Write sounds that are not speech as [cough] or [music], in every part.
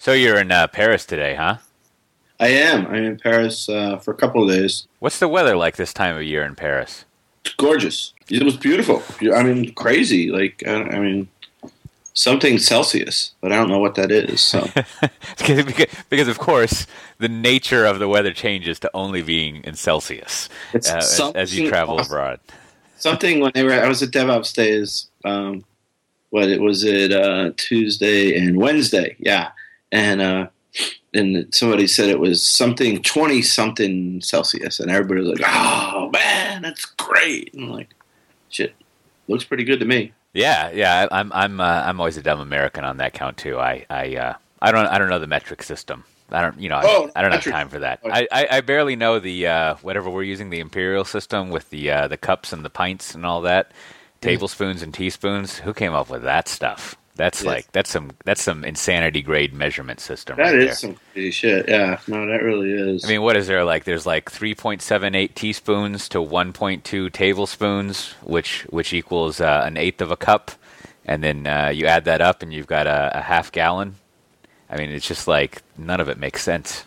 So you're in uh, Paris today, huh? I am. I'm in Paris uh, for a couple of days. What's the weather like this time of year in Paris? It's gorgeous. It was beautiful. I mean, crazy. Like, I, I mean, something Celsius, but I don't know what that is. So, [laughs] because, because of course the nature of the weather changes to only being in Celsius uh, as, as, you travel awesome. abroad. Something when they were, I was at DevOps days. Um, what it was it uh, Tuesday and Wednesday, yeah, and uh, and somebody said it was something twenty something Celsius, and everybody was like, "Oh man, that's great!" And I'm like, "Shit, looks pretty good to me." Yeah, yeah, I'm I'm uh, I'm always a dumb American on that count too. I I uh, I don't I don't know the metric system. I don't you know oh, I, I, don't metric. have time for that. I, I, I barely know the uh, whatever we're using the imperial system with the uh, the cups and the pints and all that, tablespoons and teaspoons. Who came up with that stuff? That's yes. like that's some that's some insanity grade measurement system. That right is there. some crazy shit. Yeah, no, that really is. I mean, what is there like? There's like 3.78 teaspoons to 1.2 tablespoons, which which equals uh, an eighth of a cup, and then uh, you add that up, and you've got a, a half gallon. I mean, it's just like none of it makes sense.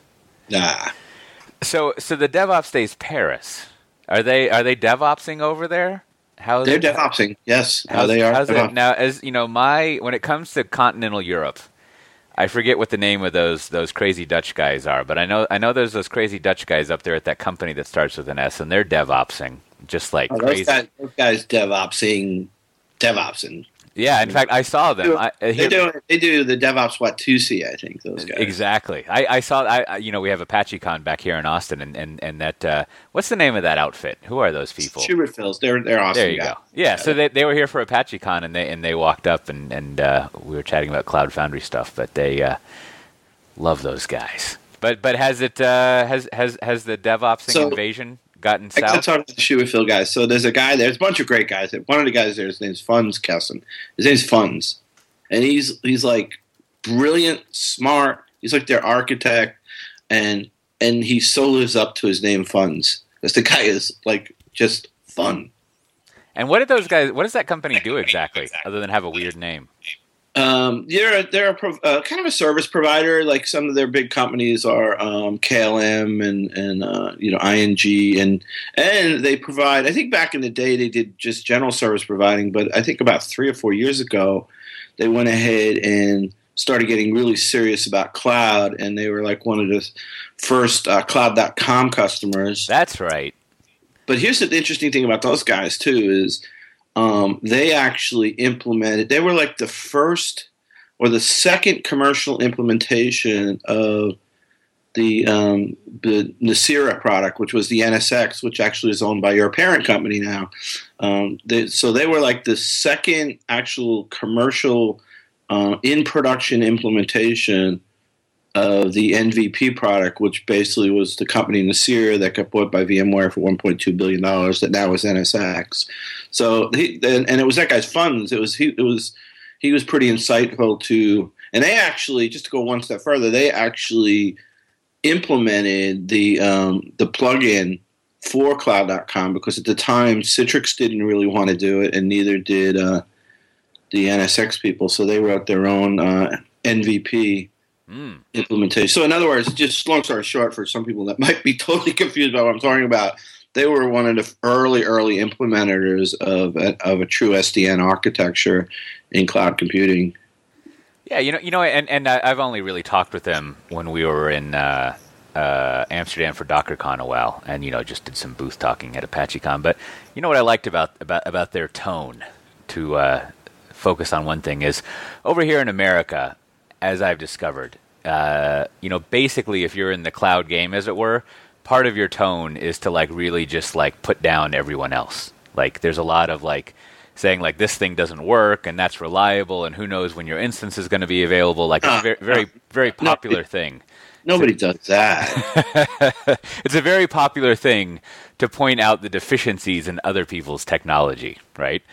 Nah. So so the DevOps days Paris. Are they are they DevOpsing over there? How they're DevOpsing? Yes, how they are. How's it, now, as you know, my when it comes to continental Europe, I forget what the name of those those crazy Dutch guys are, but I know I know there's those crazy Dutch guys up there at that company that starts with an S, and they're DevOpsing just like oh, crazy. Those guys, those guys DevOpsing, DevOpsing yeah, in fact, I saw them. I, they do they do the DevOps Watusi, I think those guys. Exactly. I, I saw. I you know we have ApacheCon back here in Austin, and and, and that uh, what's the name of that outfit? Who are those people? Schuberg Philis. They're they're awesome. There you guys. go. Yeah, yeah, So they they were here for ApacheCon, and they and they walked up, and and uh, we were chatting about Cloud Foundry stuff, but they uh, love those guys. But but has it uh, has has has the DevOps so, invasion gotten south? I talk to the Shoe Phil guys. So there's a guy there. There's a bunch of great guys. One of the guys there, his name's Funds Kelson. His name's Funds, and he's he's like brilliant, smart. He's like their architect, and and he so lives up to his name, Funds. Because the guy is like just fun. And what did those guys? What does that company do exactly, other than have a weird name? Um, they're a, they're a uh, kind of a service provider. Like some of their big companies are um, KLM and and uh, you know ING and and they provide. I think back in the day they did just general service providing, but I think about three or four years ago they went ahead and started getting really serious about cloud, and they were like one of the first uh, cloud.com customers. That's right. But here's the interesting thing about those guys too is um, they actually implemented. They were like the first or the second commercial implementation of the um, the Nicira product, which was the NSX, which actually is owned by your parent company now. Um, they, so they were like the second actual commercial uh, in production implementation of the NVP product, which basically was the company Nicira that got bought by VMware for 1.2 billion dollars. That now is NSX. So he, and, and, it was that guy's funds. It was he. It was he was pretty insightful to. And they actually, just to go one step further, they actually implemented the um, the plugin for Cloud.com because at the time Citrix didn't really want to do it, and neither did uh, the NSX people. So they wrote their own uh, NVP mm. implementation. So, in other words, just long story short, for some people that [laughs] might be totally confused about what I'm talking about, they were one of the early, early implementers of a, of a true SDN architecture in cloud computing. Yeah, you know, you know, and and I've only really talked with them when we were in uh, uh, Amsterdam for DockerCon a while, and you know, just did some booth talking at ApacheCon. But you know what I liked about about about their tone to uh, focus on one thing is over here in America, as I've discovered, uh, you know, basically, if you're in the cloud game, as it were, part of your tone is to like really just like put down everyone else. Like, there's a lot of like saying like this thing doesn't work and that's reliable and who knows when your instance is going to be available. Like, it's a very, very, very popular no, thing. Nobody so, does that. [laughs] it's a very popular thing to point out the deficiencies in other people's technology, right?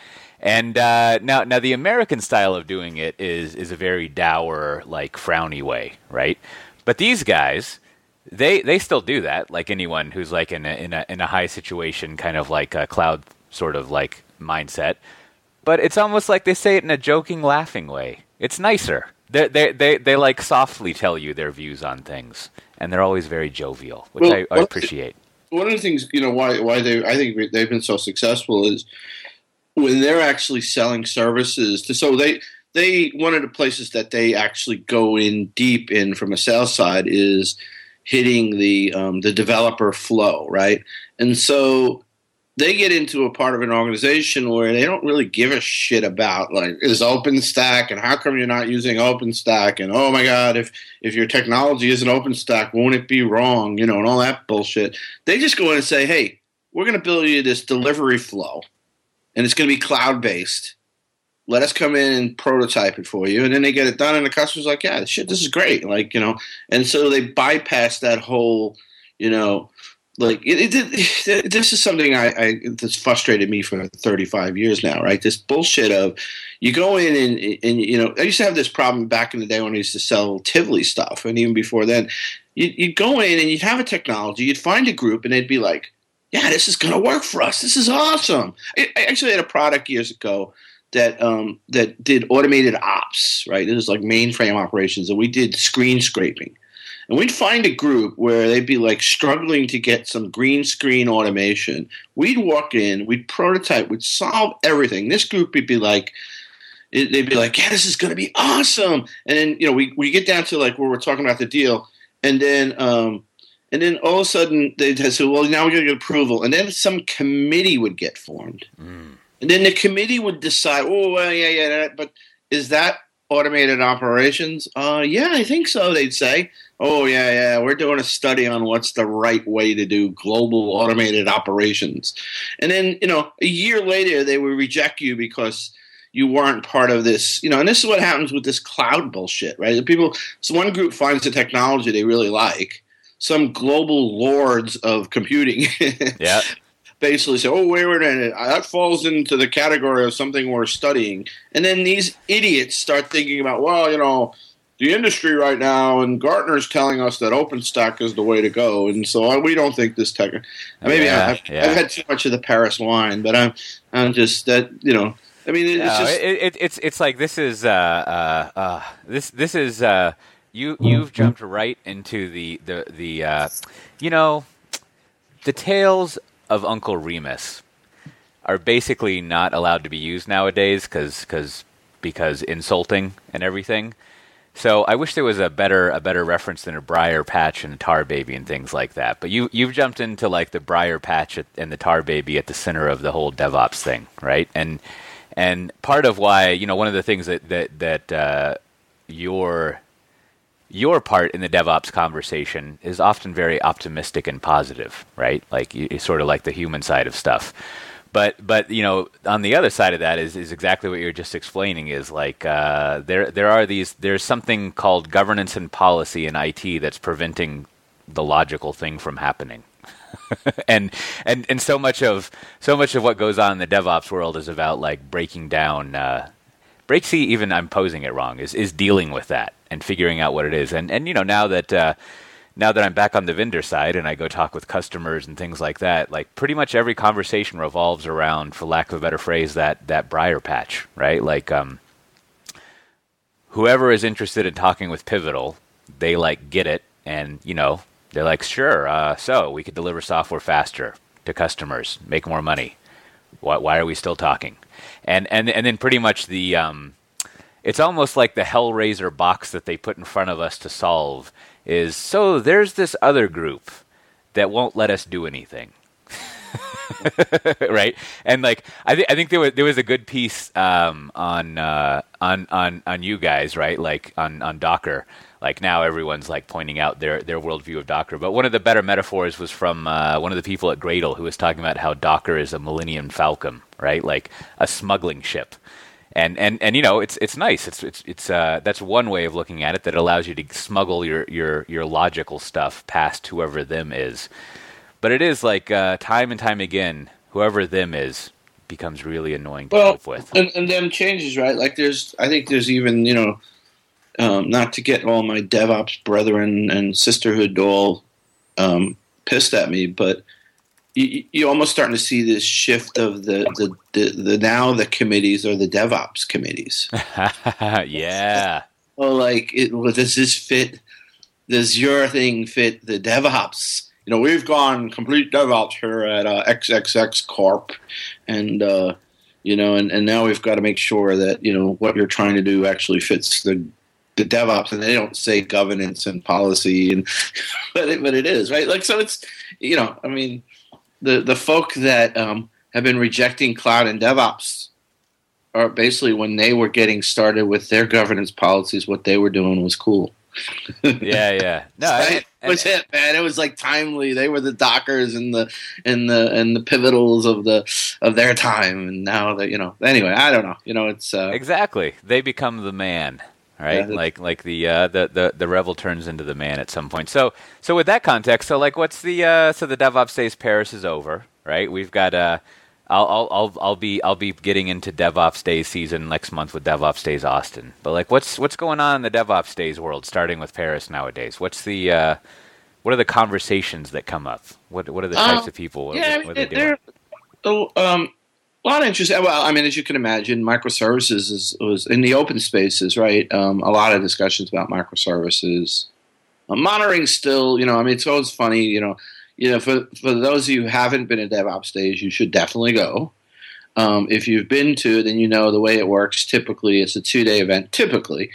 And uh, now, now the American style of doing it is is a very dour, like frowny way, right? But these guys, they they still do that. Like anyone who's like in a in a in a high situation, kind of like a cloud sort of like mindset. But it's almost like they say it in a joking, laughing way. It's nicer. They they they they like softly tell you their views on things, and they're always very jovial, which Well, I, I appreciate. one of the things you know why why they I think they've been so successful is when they're actually selling services to so they they one of the places that they actually go in deep in from a sales side is hitting the um, the developer flow right? And so they get into a part of an organization where they don't really give a shit about like is OpenStack and how come you're not using OpenStack? And oh my god if if your technology isn't OpenStack won't it be wrong? You know and all that bullshit. They just go in and say hey we're going to build you this delivery flow and it's going to be cloud based. Let us come in and prototype it for you, and then they get it done, and the customer's like, "Yeah, shit, this is great." Like you know, and so they bypass that whole, you know, like it, it, it, this is something I, I that's frustrated me for 35 years now right this bullshit of you go in and, and you know i used to have this problem back in the day when i used to sell tivoli stuff and even before then you'd, you'd go in and you'd have a technology you'd find a group and they'd be like yeah this is going to work for us this is awesome i, I actually had a product years ago that um, that did automated ops right it was like mainframe operations and we did screen scraping and we'd find a group where they'd be like struggling to get some green screen automation. We'd walk in, we'd prototype, we'd solve everything. This group would be like, it- they'd be like, yeah, this is going to be awesome. And then, you know, we, we get down to like where we're talking about the deal. And then, um, and then all of a sudden they'd say, well, now we're going to get approval. And then some committee would get formed. Mm. And then the committee would decide, oh, well, yeah, yeah, but is that automated operations? Uh, yeah, I think so, they'd say. Oh, yeah, yeah, we're doing a study on what's the right way to do global automated operations. And then, you know, a year later, they would reject you because you weren't part of this, you know, and this is what happens with this cloud bullshit, right? The people, so one group finds the technology they really like, some global lords of computing [laughs] Yeah. basically say, "Oh, wait, wait a minute, that falls into the category of something we're studying," and then these idiots start thinking about, well, you know, the industry right now, and Gartner's telling us that OpenStack is the way to go, and so we don't think this tech. Maybe Yeah, I've, yeah. I've had too much of the Paris wine, but I'm, I'm just that, you know. I mean, it's No, just it, it, it's it's like this is uh, uh, uh, this this is uh, you you've jumped right into the the the uh, you know the tales of Uncle Remus are basically not allowed to be used nowadays because because because insulting and everything. So I wish there was a better a better reference than a briar patch and a tar baby and things like that. But you you've jumped into like the briar patch at, and the tar baby at the center of the whole DevOps thing, right? And and part of why you know one of the things that that that uh, your your part in the DevOps conversation is often very optimistic and positive, right? Like you, sort of like the human side of stuff. But but you know on the other side of that is, is exactly what you're just explaining is like uh, there there are these there's something called governance and policy in IT that's preventing the logical thing from happening. [laughs] and and and so much of so much of what goes on in the DevOps world is about like breaking down uh, Breaksy, even I'm posing it wrong, is is dealing with that and figuring out what it is. And and you know now that uh, now that I'm back on the vendor side and I go talk with customers and things like that, like pretty much every conversation revolves around, for lack of a better phrase, that that briar patch, right? Like um, whoever is interested in talking with Pivotal, they like get it, and you know they're like, sure, uh, so we could deliver software faster to customers, make more money. Why, why are we still talking? And and and then pretty much the um, it's almost like the Hellraiser box that they put in front of us to solve is so there's this other group that won't let us do anything. [laughs] right? And like I, th- I think there was there was a good piece um, on uh, on on on you guys, right? Like on on Docker. Like now, everyone's like pointing out their their worldview of Docker. But one of the better metaphors was from uh, one of the people at Gradle who was talking about how Docker is a Millennium Falcon, right? Like a smuggling ship. And, and, and you know it's it's nice it's it's it's uh, that's one way of looking at it that allows you to smuggle your, your, your logical stuff past whoever them is, but it is like uh, time and time again whoever them is becomes really annoying to well, cope with. and, and then changes, right? Like there's, I think there's even, you know, um, not to get all my DevOps brethren and sisterhood all um, pissed at me, but you, you're almost starting to see this shift of the, the, the, the now the committees are the DevOps committees. [laughs] yeah. Well, like, it, well, does this fit? Does your thing fit the DevOps? You know, we've gone complete DevOps here at uh, XXX Corp, and uh, you know, and, and now we've got to make sure that you know what you're trying to do actually fits the the DevOps, and they don't say governance and policy, and [laughs] but it, but it is right. Like so, it's you know, I mean, the the folk that um, have been rejecting cloud and DevOps are basically when they were getting started with their governance policies, what they were doing was cool. [laughs] yeah, yeah. No, [laughs] it was it, man. It was like timely. They were the Dockers and the and the and the pivotals of the of their time, and now that you know. Anyway, I don't know. You know, it's uh, exactly they become the man right? Yeah, like like the, uh, the the the rebel turns into the man at some point. So so with that context, so like what's the uh, so the DevOps Days Paris is over, right? We've got uh, I'll I'll I'll I'll be I'll be getting into DevOps Days season next month with DevOps Days Austin. But like what's what's going on in the DevOps Days world, starting with Paris nowadays? What's the uh, what are the conversations that come up? What what are the types um, of people? What, yeah, what, what are they doing? Oh, um, a lot of interest. Well, I mean, as you can imagine, microservices is, was in the open spaces, right? Um, a lot of discussions about microservices. Uh, monitoring still, you know, I mean, it's always funny, you know, you know, for for those of you who haven't been at DevOps Days, you should definitely go. Um, if you've been to, then you know the way it works. Typically, it's a two day event. Typically,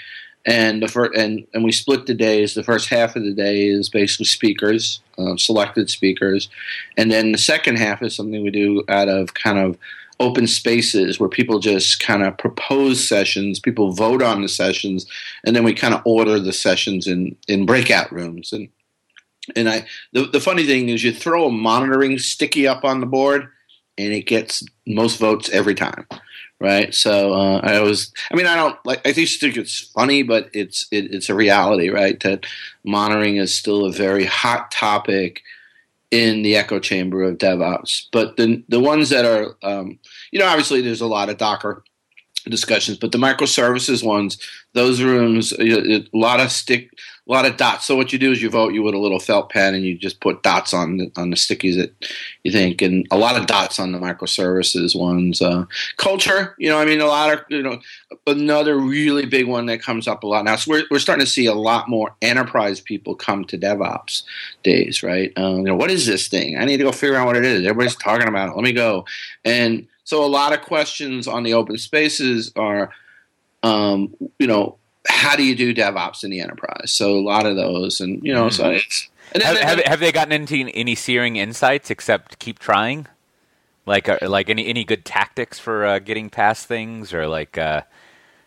and the first, and and we split the days. The first half of the day is basically speakers, uh, selected speakers, and then the second half is something we do out of kind of open spaces where people just kind of propose sessions, people vote on the sessions, and then we kind of order the sessions in in breakout rooms. And and I the the funny thing is you throw a monitoring sticky up on the board, and it gets most votes every time right? So uh, I always, I mean, I don't like. I just think it's funny, but it's it, it's a reality, right? That monitoring is still a very hot topic in the echo chamber of DevOps. But the the ones that are, um, you know, obviously there's a lot of Docker discussions, but the microservices ones, those rooms, a lot of stick, a lot of dots. So what you do is you vote you with a little felt pen and you just put dots on the, on the stickies that you think, and a lot of dots on the microservices ones. Uh, culture, you know, I mean, a lot of you know, another really big one that comes up a lot now. So we're we're starting to see a lot more enterprise people come to DevOps days, right? Um, you know, what is this thing? I need to go figure out what it is. Everybody's talking about it. Let me go and so a lot of questions on the open spaces are, um, you know, how do you do DevOps in the enterprise? So a lot of those, and you know, mm-hmm. so it's. Have, then, have, have, they gotten into any searing insights except keep trying? Like, uh, like any any good tactics for uh, getting past things, or like, uh,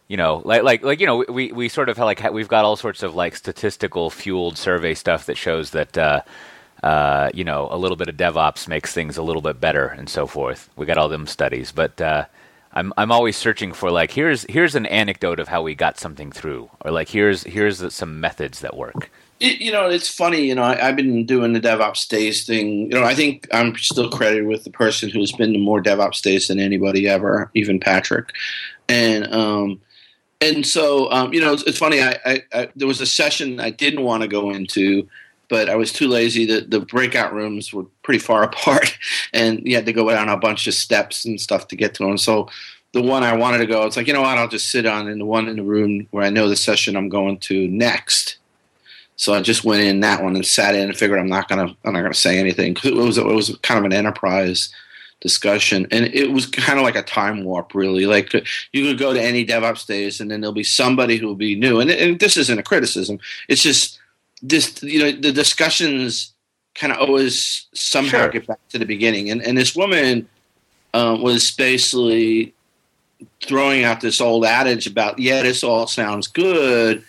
you know, like like like you know, we we sort of have like we've got all sorts of like statistical fueled survey stuff that shows that uh, you know, a little bit of DevOps makes things a little bit better and so forth. We got all them studies, but uh, I'm I'm always searching for like here's here's an anecdote of how we got something through, or like here's here's some methods that work. It, you know, it's funny. You know, I, have been doing the DevOps days thing. You know, I think I'm still credited with the person who's been to more DevOps days than anybody ever, even Patrick. And um, and so um, you know, it's, it's funny. I, I, I there was a session I didn't want to go into but I was too lazy. The, the breakout rooms were pretty far [laughs] apart, and you had to go down a bunch of steps and stuff to get to them. So the one I wanted to go, it's like you know what? I'll just sit on in the one in the room where I know the session I'm going to next. So I just went in that one and sat in and figured I'm not gonna I'm not gonna say anything because it was it was kind of an enterprise discussion and it was kind of like a time warp really like you could go to any devops days and then there'll be somebody who will be new and, and this isn't a criticism it's just this you know the discussions kind of always somehow sure. get back to the beginning and and this woman uh, was basically throwing out this old adage about yeah this all sounds good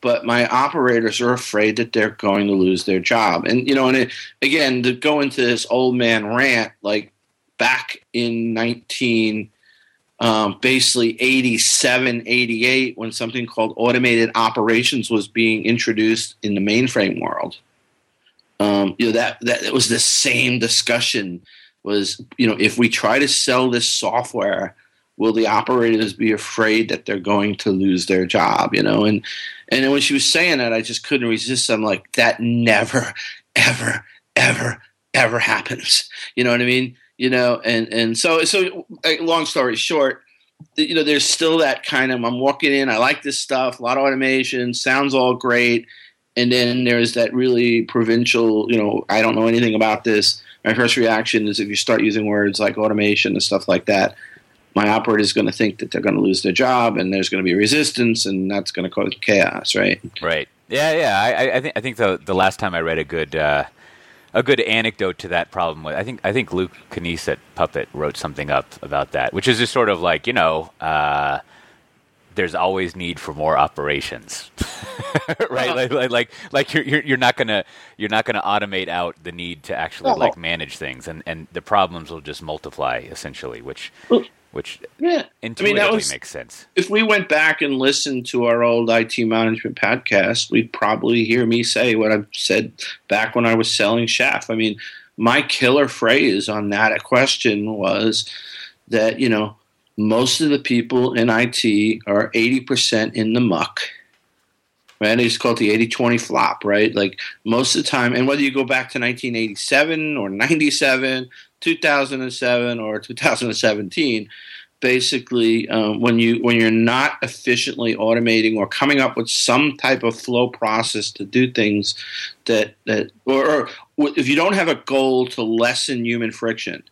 but my operators are afraid that they're going to lose their job and you know and it, again to go into this old man rant like back in 19 um, basically 87, 88, when something called automated operations was being introduced in the mainframe world. Um, you know that that was the same discussion. Was you know if we try to sell this software, will the operators be afraid that they're going to lose their job? You know, and and when she was saying that, I just couldn't resist. I'm like, that never, [laughs] ever, ever, ever happens. You know what I mean? You know, and and so so long story short, you know, there's still that kind of I'm walking in, I like this stuff, a lot of automation, sounds all great, and then there's that really provincial, you know, I don't know anything about this. My first reaction is if you start using words like automation and stuff like that, my operator is going to think that they're going to lose their job, and there's going to be resistance, and that's going to cause chaos, right? Right. Yeah, yeah. I, I think I think the the last time I read a good uh, a good anecdote to that problem was I think I think Luke Kanies at Puppet wrote something up about that, which is just sort of like you know. Uh, there's always need for more operations, [laughs] right? Uh-huh. Like, like, like, like you're, you're, you're not gonna you're not gonna automate out the need to actually like manage things, and, and the problems will just multiply essentially, which which yeah, intuitively I mean, was, makes sense. If we went back and listened to our old IT management podcast, we'd probably hear me say what I've said back when I was selling Chef. I mean, my killer phrase on that question was that you know most of the people in IT are eighty percent in the muck. Right, it's called the 80-20 flop, right? Like most of the time, and whether you go back to 1987 or 97 2007 or 2017 basically um, when you when you're not efficiently automating or coming up with some type of flow process to do things that that or, or if you don't have a goal to lessen human friction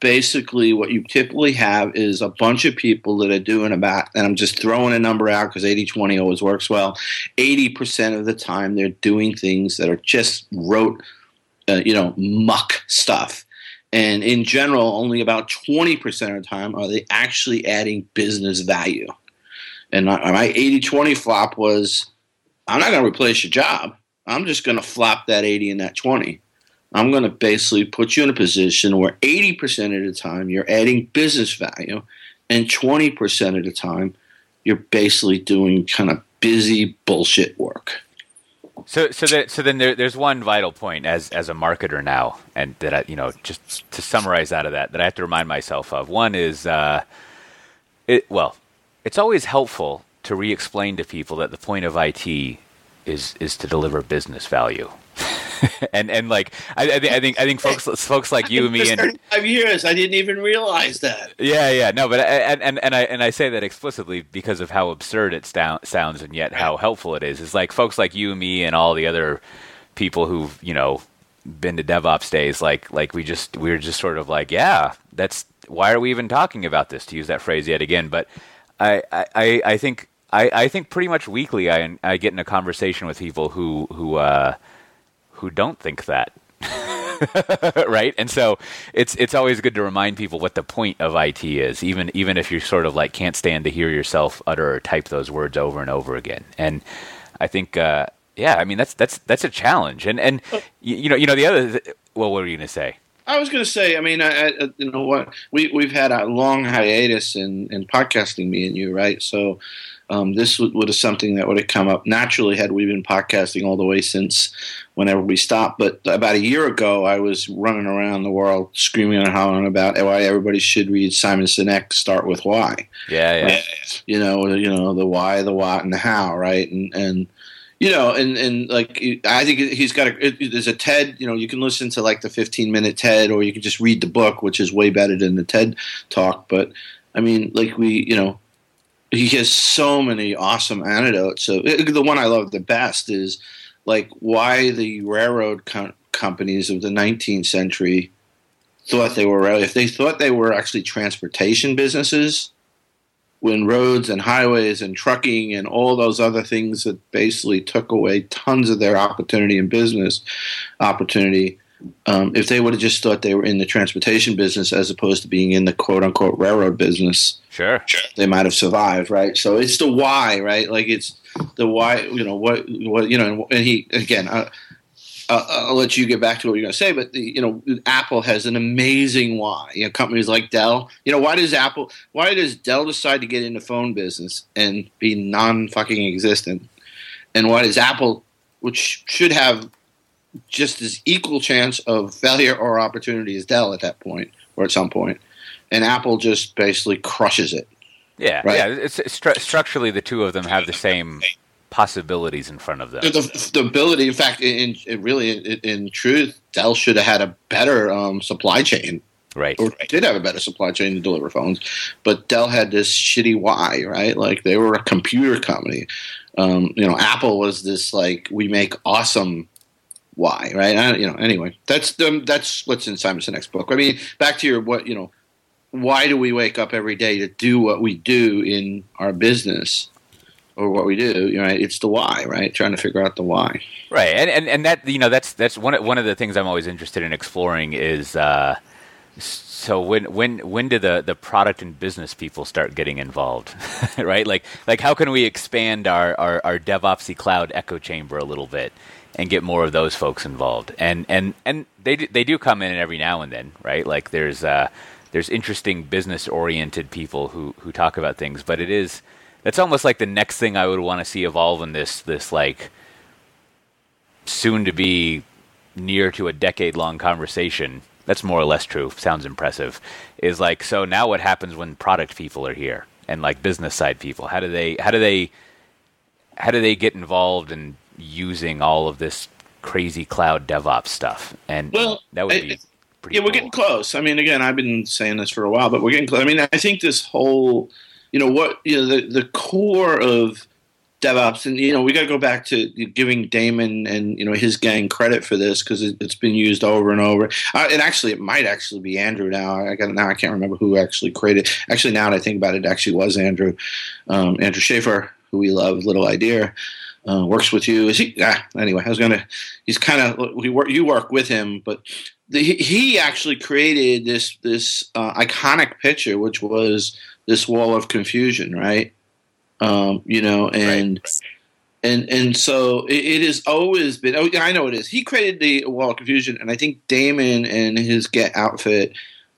basically what you typically have is a bunch of people that are doing about and i'm just throwing a number out because 80-20 always works well 80% of the time they're doing things that are just rote uh, you know muck stuff and in general, only about 20% of the time are they actually adding business value. And my 80 20 flop was I'm not going to replace your job. I'm just going to flop that 80 and that 20. I'm going to basically put you in a position where 80% of the time you're adding business value, and 20% of the time you're basically doing kind of busy bullshit work. So, so, that, so then there, there's one vital point as as a marketer now, and that I, you know, just to summarize out of that, that I have to remind myself of. One is, uh, it well, it's always helpful to re-explain to people that the point of IT is is to deliver business value. [laughs] and and like I, I, think I think I think folks folks like you and me and five years I didn't even realize that. Yeah, yeah, no, but I, and and and I and I say that explicitly because of how absurd it sounds and yet how helpful it is. Is like folks like you and me and all the other people who've you know been to DevOps days. Like like we just we are just sort of like yeah, that's why are we even talking about this to use that phrase yet again? But I I I think. I, I think pretty much weekly I, I get in a conversation with people who who uh, who don't think that. [laughs] right? And so it's it's always good to remind people what the point of IT is, even even if you sort of like can't stand to hear yourself utter or type those words over and over again. And I think uh, yeah, I mean that's that's that's a challenge. And and you, you know you know the other well, what were you going to say? I was going to say, I mean, I, I, you know what we we've had a long hiatus in in podcasting, me and you, right? So um, this would, would have something that would have come up naturally had we been podcasting all the way since whenever we stopped. But about a year ago, I was running around the world screaming and hollering about why everybody should read Simon Sinek. Start with why. Yeah, yeah. You know, you know the why, the what, and the how, right? And and you know, and and like I think he's got a there's a TED. You know, you can listen to like the 15 minute TED, or you can just read the book, which is way better than the TED talk. But I mean, like we, you know he has so many awesome anecdotes. So the one I love the best is like why the railroad com- companies of the 19th century thought they were if they thought they were actually transportation businesses when roads and highways and trucking and all those other things that basically took away tons of their opportunity and business opportunity um, if they would have just thought they were in the transportation business as opposed to being in the quote unquote railroad business, sure, they might have survived, right? So it's the why, right? Like it's the why, you know, what, what, you know, and he again. Uh, uh, I'll let you get back to what you're going to say, but the, you know, Apple has an amazing why. You know, companies like Dell. You know, why does Apple? Why does Dell decide to get in the phone business and be non fucking existent? And why does Apple, which should have just as equal chance of failure or opportunity as Dell at that point or at some point, and Apple just basically crushes it. Yeah, right? yeah. It's, it's stru- structurally, the two of them have the same possibilities in front of them. The, the ability, in fact, in, in really, in, in, truth, Dell should have had a better um, supply chain. Right. Or did have a better supply chain to deliver phones, but Dell had this shitty why, right? Like they were a computer company. Um, you know, Apple was this like we make awesome Y, right? I, you know, anyway, that's um, that's what's in Simon Sinek's book. I mean, back to your what you know, why do we wake up every day to do what we do in our business? or what we do, you know, it's the why, right? Trying to figure out the why. Right, and and, and that you know that's that's one one of the things I'm always interested in exploring is. Uh, so when when when do the, the product and business people start getting involved, [laughs] right? Like like how can we expand our, our, our DevOpsy cloud echo chamber a little bit and get more of those folks involved? And and and they do, they do come in every now and then, right? Like there's uh, there's interesting business oriented people who who talk about things, but it is that's almost like the next thing I would want to see evolve in this this like soon to be near to a decade long conversation. That's more or less true. Sounds impressive. Is like so now what happens when product people are here and like business side people? How do they how do they how do they get involved in using all of this crazy cloud DevOps stuff? And well, that would be yeah, we're getting close. I mean, again, I've been saying this for a while, but we're getting close. I mean, I think this whole you know what you know the the core of DevOps, and you know we got to go back to giving Damon and you know his gang credit for this because it, has been used over and over. Uh, and actually, it might actually be Andrew now. I got now I can't remember who actually created. Actually, now that I think about it, it actually was Andrew, um, Andrew Shafer, who we love, Little Idea. Uh, works with you. Is he? Ah, anyway, I was gonna. He's kind of. We work. You work with him, but the, he actually created this this uh, iconic picture, which was this wall of confusion, right? Um, you know, and right. and and so it, it, has always been. Oh, yeah I know it is. He created the wall of confusion, and I think Damon and his Get outfit,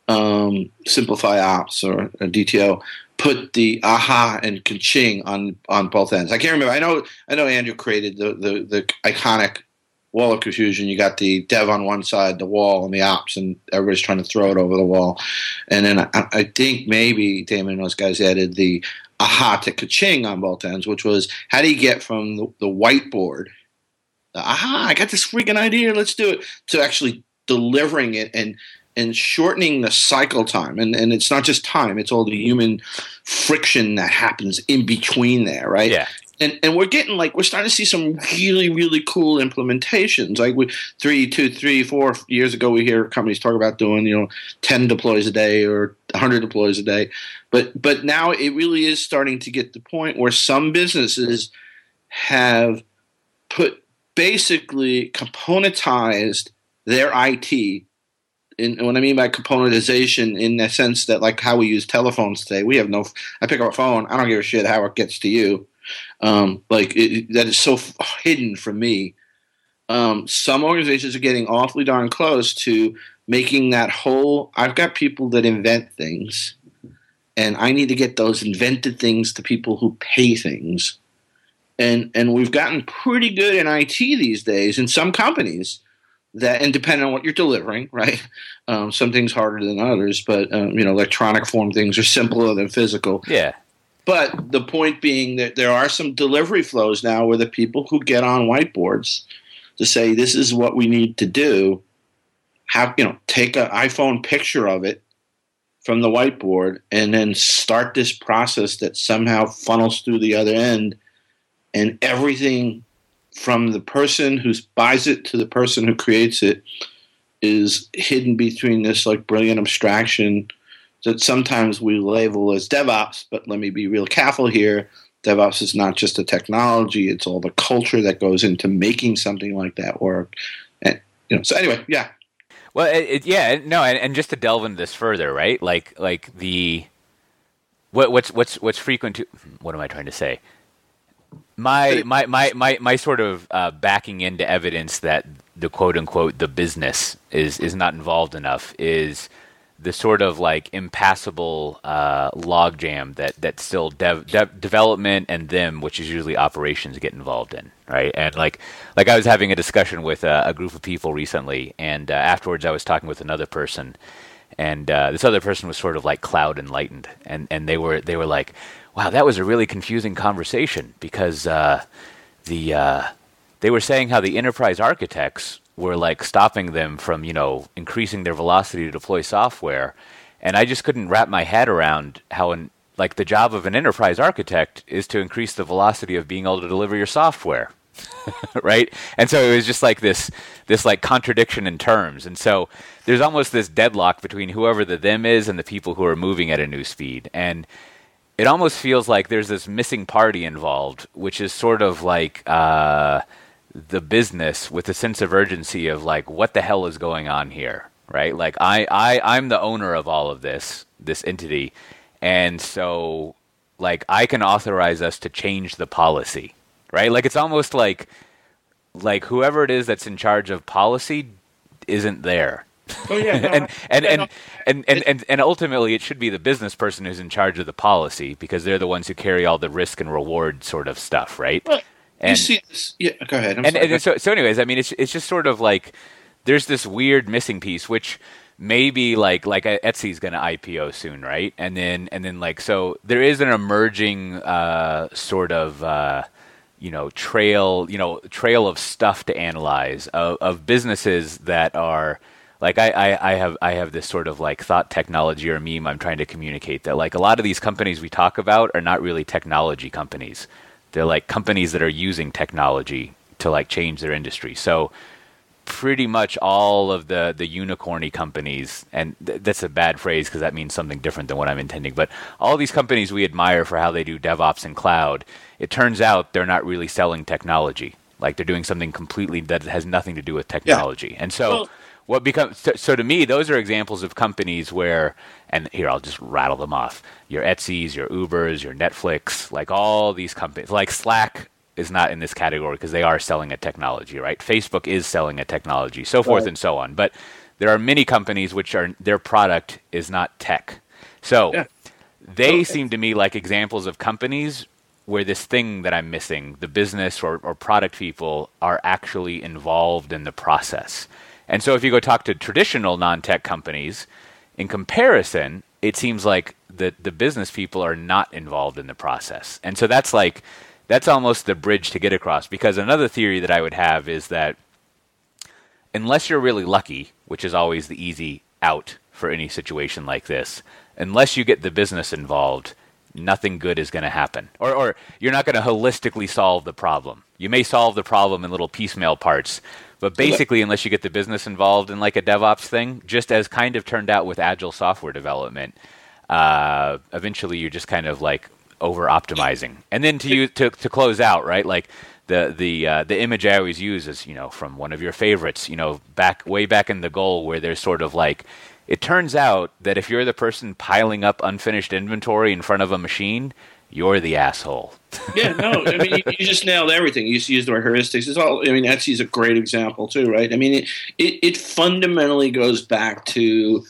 um, Simplify Ops or, or DTO, put the aha and kaching on on both ends. I can't remember. I know I know Andrew created the the, the iconic wall of confusion. You got the dev on one side, the wall, and the ops, and everybody's trying to throw it over the wall. And then I, I think maybe Damon and those guys added the aha to kaching on both ends, which was how do you get from the, the whiteboard, the aha, I got this freaking idea, let's do it, to actually delivering it and and shortening the cycle time. And and it's not just time; it's all the human friction that happens in between there, right? Yeah and and we're getting like we're starting to see some really really cool implementations. Like we three, two, three, four years ago, we hear companies talk about doing you know ten deploys a day or hundred deploys a day, but but now it really is starting to get to the point where some businesses have put basically componentized their IT. And what I mean by componentization, in the sense that like how we use telephones today, we have no. I pick up a phone, I don't give a shit how it gets to you um, like it, that is so f- hidden from me. Um, some organizations are getting awfully darn close to making that whole. I've got people that invent things, and I need to get those invented things to people who pay things. And and we've gotten pretty good in IT these days in some companies that and depending on what you're delivering, right? Um, some things harder than others, but um, you know, electronic form things are simpler than physical. Yeah. But the point being that there are some delivery flows now where the people who get on whiteboards to say this is what we need to do, have you know take an iPhone picture of it from the whiteboard and then start this process that somehow funnels through the other end and everything from the person who buys it to the person who creates it is hidden between this like brilliant abstraction that sometimes we label as DevOps, but let me be real careful here. DevOps is not just a technology; it's all the culture that goes into making something like that work. And you know, so anyway, yeah. Well, it, it, yeah, no, and, and just to delve into this further, right? Like, like the what, what's what's what's frequent. To, what am I trying to say? My my my my my sort of uh, backing into evidence that the quote unquote the business is is not involved enough is the sort of like impassable uh, logjam that that still dev, dev, development and them, which is usually operations, get involved in, right? And like like I was having a discussion with a, a group of people recently, and uh, afterwards I was talking with another person, and uh, this other person was sort of like cloud enlightened, and and they were they were like, wow, that was a really confusing conversation because uh, the uh, they were saying how the enterprise architects were like stopping them from you know increasing their velocity to deploy software, and I just couldn't wrap my head around how an like the job of an enterprise architect is to increase the velocity of being able to deliver your software [laughs] right? And so it was just like this this like contradiction in terms. And so there's almost this deadlock between whoever the them is and the people who are moving at a new speed. And it almost feels like there's this missing party involved which is sort of like uh, the business with a sense of urgency of like what the hell is going on here right like i i i'm the owner of all of this this entity and so like I can authorize us to change the policy, right? Like it's almost like like whoever it is that's in charge of policy isn't there. Oh yeah, [laughs] no, and, and, and, and, and, and, and ultimately it should be the business person who's in charge of the policy because they're the ones who carry all the risk and reward sort of stuff, right? Well, you see this? Yeah, go ahead. And, and so, so anyways i mean it's it's just sort of like there's this weird missing piece which maybe like like uh, etsy's going to ipo soon right and then and then like so there is an emerging uh, sort of uh, you know trail you know trail of stuff to analyze of, of businesses that are like I, I, I have I have this sort of like thought technology or meme I'm trying to communicate that like a lot of these companies we talk about are not really technology companies. They're like companies that are using technology to like change their industry. So pretty much all of the the unicorny companies and th- that's a bad phrase because that means something different than what I'm intending but all these companies we admire for how they do DevOps and cloud it turns out they're not really selling technology like they're doing something completely that has nothing to do with technology Yeah. and so Well- what becomes so, so to me those are examples of companies where and here I'll just rattle them off your Etsy's your Ubers your Netflix like all these companies like Slack is not in this category because they are selling a technology right Facebook is selling a technology so forth Right. and so on but there are many companies which are their product is not tech so Yeah. they Okay. seem to me like examples of companies where this thing that I'm missing, the business or, or product people, are actually involved in the process. And so if you go talk to traditional non tech companies, in comparison, it seems like the, the business people are not involved in the process. And so that's like, that's almost the bridge to get across. Because another theory that I would have is that unless you're really lucky, which is always the easy out for any situation like this, unless you get the business involved, nothing good is going to happen. Or, or you're not going to holistically solve the problem. You may solve the problem in little piecemeal parts, but basically, unless you get the business involved in like a DevOps thing, just as kind of turned out with agile software development, uh, eventually you're just kind of like over optimizing. And then to you to to close out, right? Like the the uh, the image I always use is you know from one of your favorites, you know back way back in the goal where there's sort of like it turns out that if you're the person piling up unfinished inventory in front of a machine, you're the asshole. [laughs] yeah, no, I mean, you, you just nailed everything. You used the word heuristics. It's all. I mean, Etsy's a great example too, right? I mean, it it, it fundamentally goes back to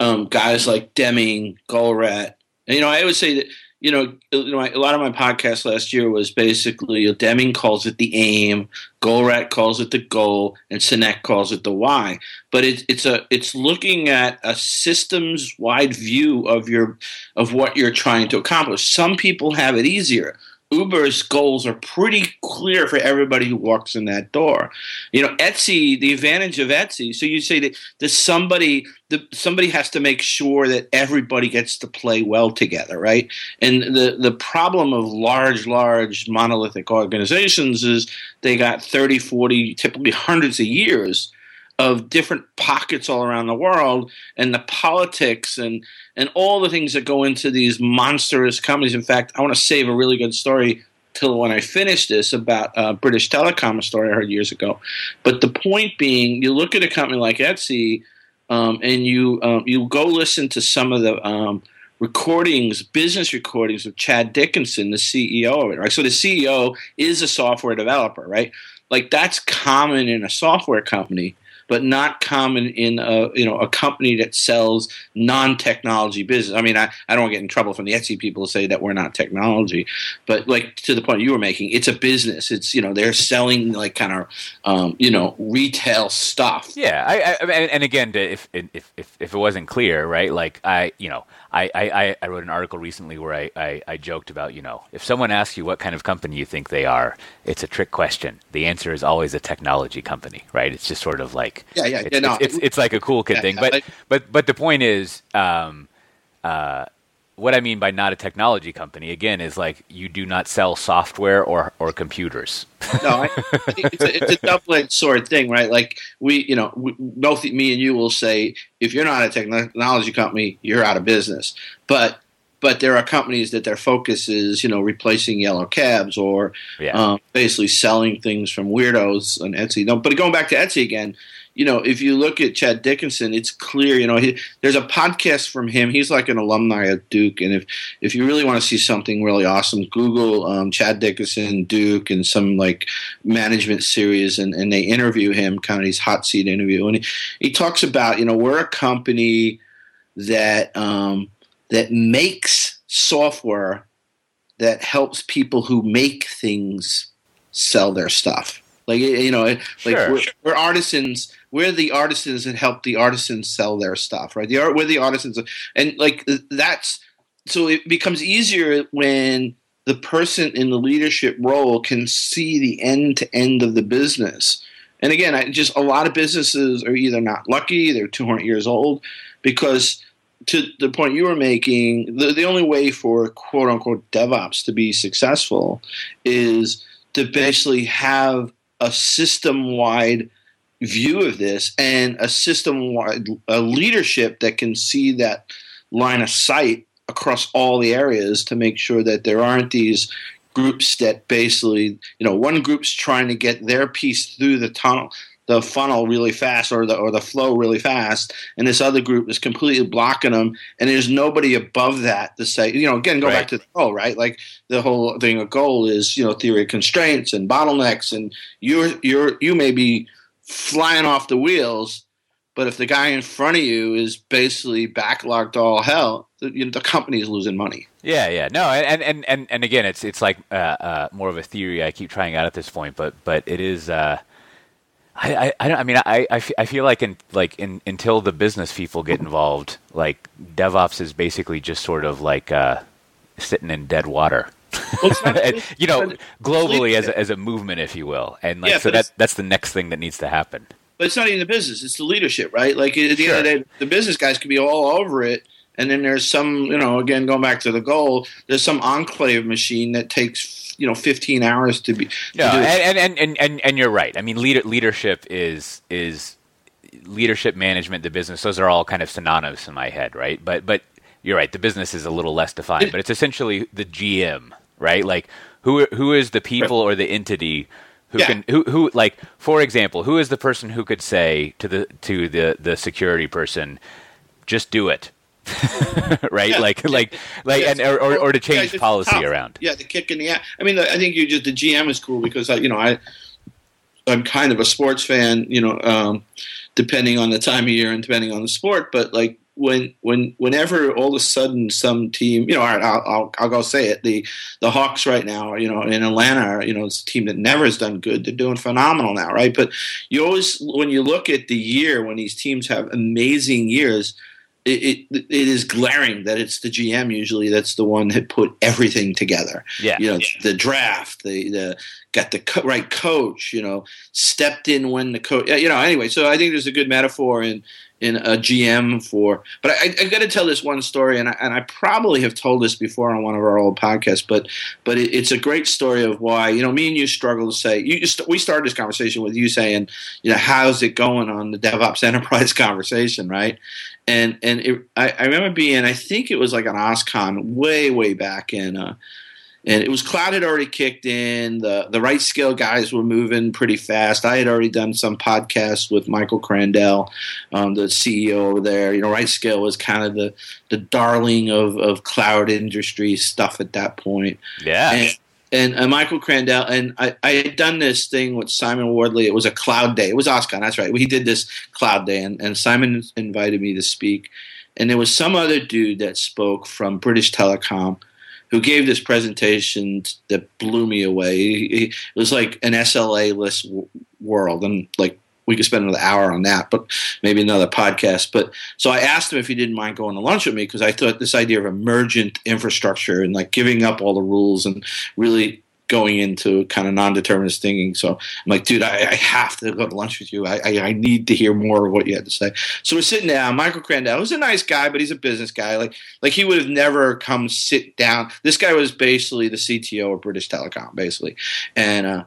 um, guys like Deming, Goldratt. You know, I always say that. You know, you know, a lot of my podcast last year was basically Deming calls it the aim, Goldratt calls it the goal, and Sinek calls it the why. But it's it's a it's looking at a systems wide view of your of what you're trying to accomplish. Some people have it easier. Uber's goals are pretty clear for everybody who walks in that door. You know, Etsy, the advantage of Etsy. So you say that there's somebody, the, somebody has to make sure that everybody gets to play well together, right? And the the problem of large, large monolithic organizations is they got 30, 40, typically hundreds of years of different pockets all around the world and the politics and and all the things that go into these monstrous companies. In fact, I want to save a really good story till when I finish this about British Telecom, a story I heard years ago. But the point being, you look at a company like Etsy, um, and you um, you go listen to some of the um, recordings, business recordings of Chad Dickerson, the CEO of it. Right, so the CEO is a software developer, right? Like that's common in a software company. But not common in a you know a company that sells non-technology business. I mean, I, I don't get in trouble from the Etsy people to say that we're not technology, but like to the point you were making, it's a business. It's you know they're selling like kind of um, you know retail stuff. Yeah, I, I and again, if if if if it wasn't clear, right? Like I you know I, I, I wrote an article recently where I, I, I, joked about, you know, if someone asks you what kind of company you think they are, it's a trick question. The answer is always a technology company, right? It's just sort of like, yeah, yeah, it's, yeah, no, it's, it's, it's, like a cool kid yeah, thing. But, I, but, but the point is, um, uh, what I mean by not a technology company, again, is like you do not sell software or, or computers. [laughs] no, I, it's a, it's a double-edged sword thing, right? Like we, you know, we, both me and you will say, if you're not a technology company, you're out of business. But but there are companies that their focus is, you know, replacing yellow cabs or yeah. um, basically selling things from weirdos on Etsy. No, but going back to Etsy again, you know, if you look at Chad Dickerson, it's clear. You know, he, there's a podcast from him. He's like an alumni of Duke, and if if you really want to see something really awesome, Google um, Chad Dickerson, Duke, and some like management series, and, and they interview him, kind of his hot seat interview, and he, he talks about, you know, we're a company that um, that makes software that helps people who make things sell their stuff. Like you know, like sure. we're, we're, artisans. We're the artisans that help the artisans sell their stuff, right? The art, we're the artisans, and like that's so it becomes easier when the person in the leadership role can see the end to end of the business. And again, I, just a lot of businesses are either not lucky, they're 200 years old, because to the point you were making, the, the only way for quote unquote DevOps to be successful is to basically have a system wide view of this and a system wide a leadership that can see that line of sight across all the areas to make sure that there aren't these groups that basically you know one group's trying to get their piece through the tunnel the funnel really fast or the or the flow really fast and this other group is completely blocking them and there's nobody above that to say you know again go right. back to the goal right like the whole thing of goal is you know theory of constraints and bottlenecks and you're you're you may be flying off the wheels but if the guy in front of you is basically backlogged to all hell the, you know, the company is losing money yeah, yeah, no, and and and and again, it's it's like uh, uh, more of a theory I keep trying out at this point, but but it is. Uh, I, I, I mean, I, I, I feel like in, like in, until the business people get involved, like DevOps is basically just sort of like uh, sitting in dead water. [laughs] and, you know, globally as a, as a movement, if you will, and like Yeah, so that that's the next thing that needs to happen. but it's not even the business it's the leadership right like at the Sure. end of the day the business guys could be all over it and then there's some you know again going back to the goal there's some enclave machine that takes you know 15 hours to be to No, do and, and, and, and, and you're right. I mean, leader, leadership is is leadership management, the business. Those are all kind of synonymous in my head, right? But but you're right. The business is a little less defined, but it's essentially the GM, right? Like who who is the people or the entity who Yeah. can who who like for example, who is the person who could say to the to the the security person, just do it. [laughs] right, Yeah. like, like, like, Yes. and or, or, or to change just policy tough. around. Yeah, the kick in the ass. I mean, I think you just the GM is cool because I, you know I I'm kind of a sports fan. You know, um, depending on the time of year and depending on the sport, but like. When, when, whenever all of a sudden some team, you know, all right, I'll, I'll, I'll go say it. The, the Hawks right now, you know, in Atlanta, are, you know, it's a team that never has done good. They're doing phenomenal now, right? But you always, when you look at the year when these teams have amazing years, it, it, it is glaring that it's the GM usually that's the one that put everything together. Yeah, You know, the draft, the, the got the co- right coach. You know, stepped in when the coach. You know, anyway. So I think there's a good metaphor in in a GM for. But I, I got to tell this one story, and I, and I probably have told this before on one of our old podcasts, but but it, it's a great story of why you know me and you struggle to say. You we started this conversation with you saying, you know, how's it going on the DevOps [laughs] enterprise conversation, right? and and it, I, I remember being I think it was like an OSCON way way back in uh, and it was cloud had already kicked in the the RightScale guys were moving pretty fast I had already done some podcasts with Michael Crandell um, the CEO over there you know RightScale was kind of the the darling of of cloud industry stuff at that point yeah. and, and uh, Michael Crandell, and I, I had done this thing with Simon Wardley. It was a cloud day. It was OSCON, that's right. We did this cloud day, and, and Simon invited me to speak. And there was some other dude that spoke from British Telecom who gave this presentation that blew me away. It was like an SLA list world, and like we could spend another hour on that, but maybe another podcast. But so I asked him if he didn't mind going to lunch with me because I thought this idea of emergent infrastructure and like giving up all the rules and really going into kind of non-determinist thinking. So I'm like, dude, I, I have to go to lunch with you. I, I, I, need to hear more of what you had to say. So we're sitting down. Michael Crandell was a nice guy, but he's a business guy. Like, like he would have never come sit down. This guy was basically the CTO of British Telecom, basically, and uh,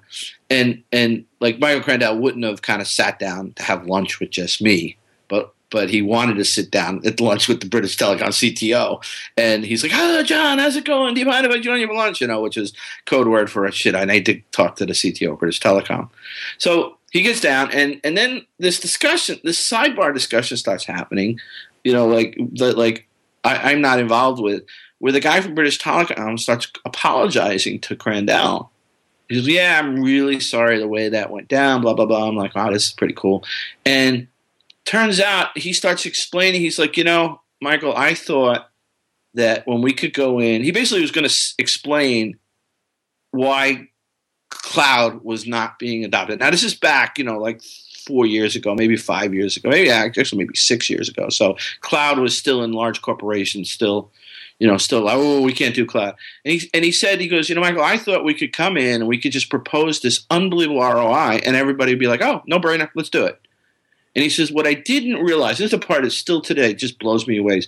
and and like Michael Crandell wouldn't have kind of sat down to have lunch with just me, but but he wanted to sit down at lunch with the British Telecom CTO, and he's like, "Hello, John, how's it going? Do you mind if I join you for lunch?" You know, which is code word for shit. I need to talk to the CTO of British Telecom. So he gets down, and and then this discussion, this sidebar discussion starts happening. You know, like that, like I, I'm not involved with, where the guy from British Telecom starts apologizing to Crandell he goes, "Yeah, I'm really sorry the way that went down." Blah blah blah. I'm like, "Wow, this is pretty cool." And turns out he starts explaining. He's like, "You know, Michael, I thought that when we could go in, he basically was going to s- explain why cloud was not being adopted. Now this is back, you know, like four years ago, maybe five years ago, maybe actually maybe six years ago. So cloud was still in large corporations, still you know, still like, oh, we can't do cloud. And he, and he said, he goes, you know, Michael, I thought we could come in and we could just propose this unbelievable ROI and everybody would be like, oh, no brainer, let's do it. And he says, what I didn't realize, this is the part that still today just blows me away.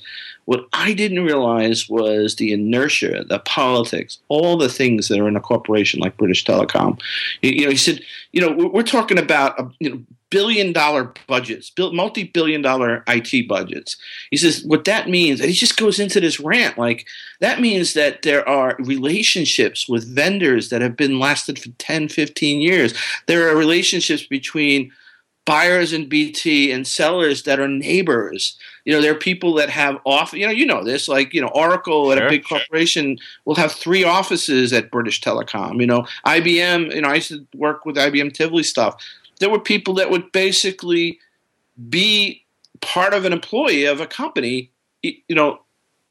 What I didn't realize was the inertia, the politics, all the things that are in a corporation like British Telecom. You know, he said, you know, we're talking about a, you know, billion dollar budgets, multi billion dollar IT budgets. He says, what that means, and he just goes into this rant like, that means that there are relationships with vendors that have been lasted for 10, 15 years. There are relationships between buyers in BT and sellers that are neighbors. You know, there are people that have off. You know, you know this. Like, you know, Oracle sure, at a big corporation will have three offices at British Telecom. You know, IBM. You know, I used to work with IBM Tivoli stuff there were people that would basically be part of an employee of a company, you know,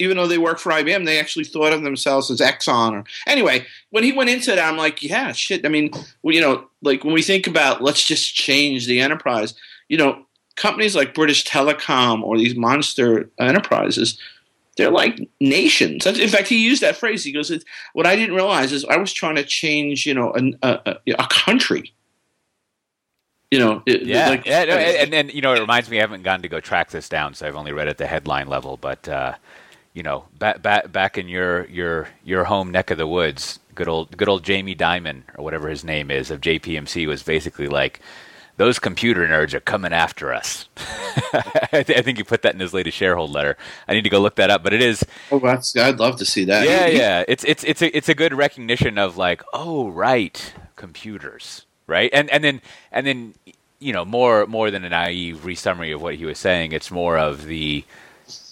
even though they work for IBM, they actually thought of themselves as Exxon. Or anyway, when he went into that, I'm like, yeah, shit. I mean, you know, like when we think about let's just change the enterprise, you know, companies like British Telecom or these monster enterprises, they're like nations. In fact, he used that phrase. He goes, "What I didn't realize is I was trying to change, you know, a, a, a country." you know, it, yeah, like, yeah, and, and you know, it reminds me. I haven't gotten to go track this down, so I've only read at the headline level. But uh, you know, back back back in your your your home neck of the woods, good old good old Jamie Dimon or whatever his name is of JPMC was basically like, those computer nerds are coming after us. [laughs] I, th- I, think he put that in his latest shareholder letter. I need to go look that up, but it is. Oh, that's, I'd love to see that. Yeah, [laughs] yeah. It's it's it's a it's a good recognition of like, oh right, computers right? And and then and then you know more more than a naive resummary of what he was saying. It's more of the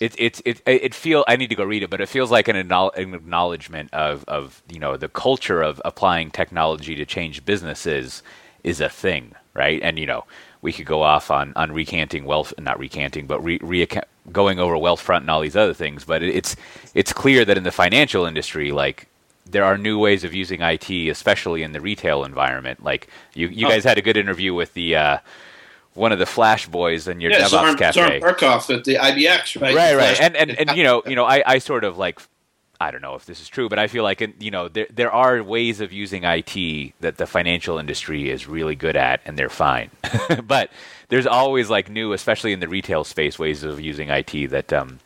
it it it it feel I need to go read it, but it feels like an, an acknowledgement of of you know the culture of applying technology to change businesses is a thing, right? And you know we could go off on on recanting wealth, not recanting, but re, re going over Wealthfront and all these other things. But it, it's it's clear that in the financial industry, like there are new ways of using IT, especially in the retail environment. Like you, you oh. guys had a good interview with the uh, one of the Flash boys in your yeah, DevOps Zorn, cafe. Zoran Perkov at the IEX, right? Right, right. And and and you know, [laughs] you know, I, I sort of like I don't know if this is true, but I feel like you know there there are ways of using IT that the financial industry is really good at, and they're fine. [laughs] but there's always like new, especially in the retail space, ways of using IT that um,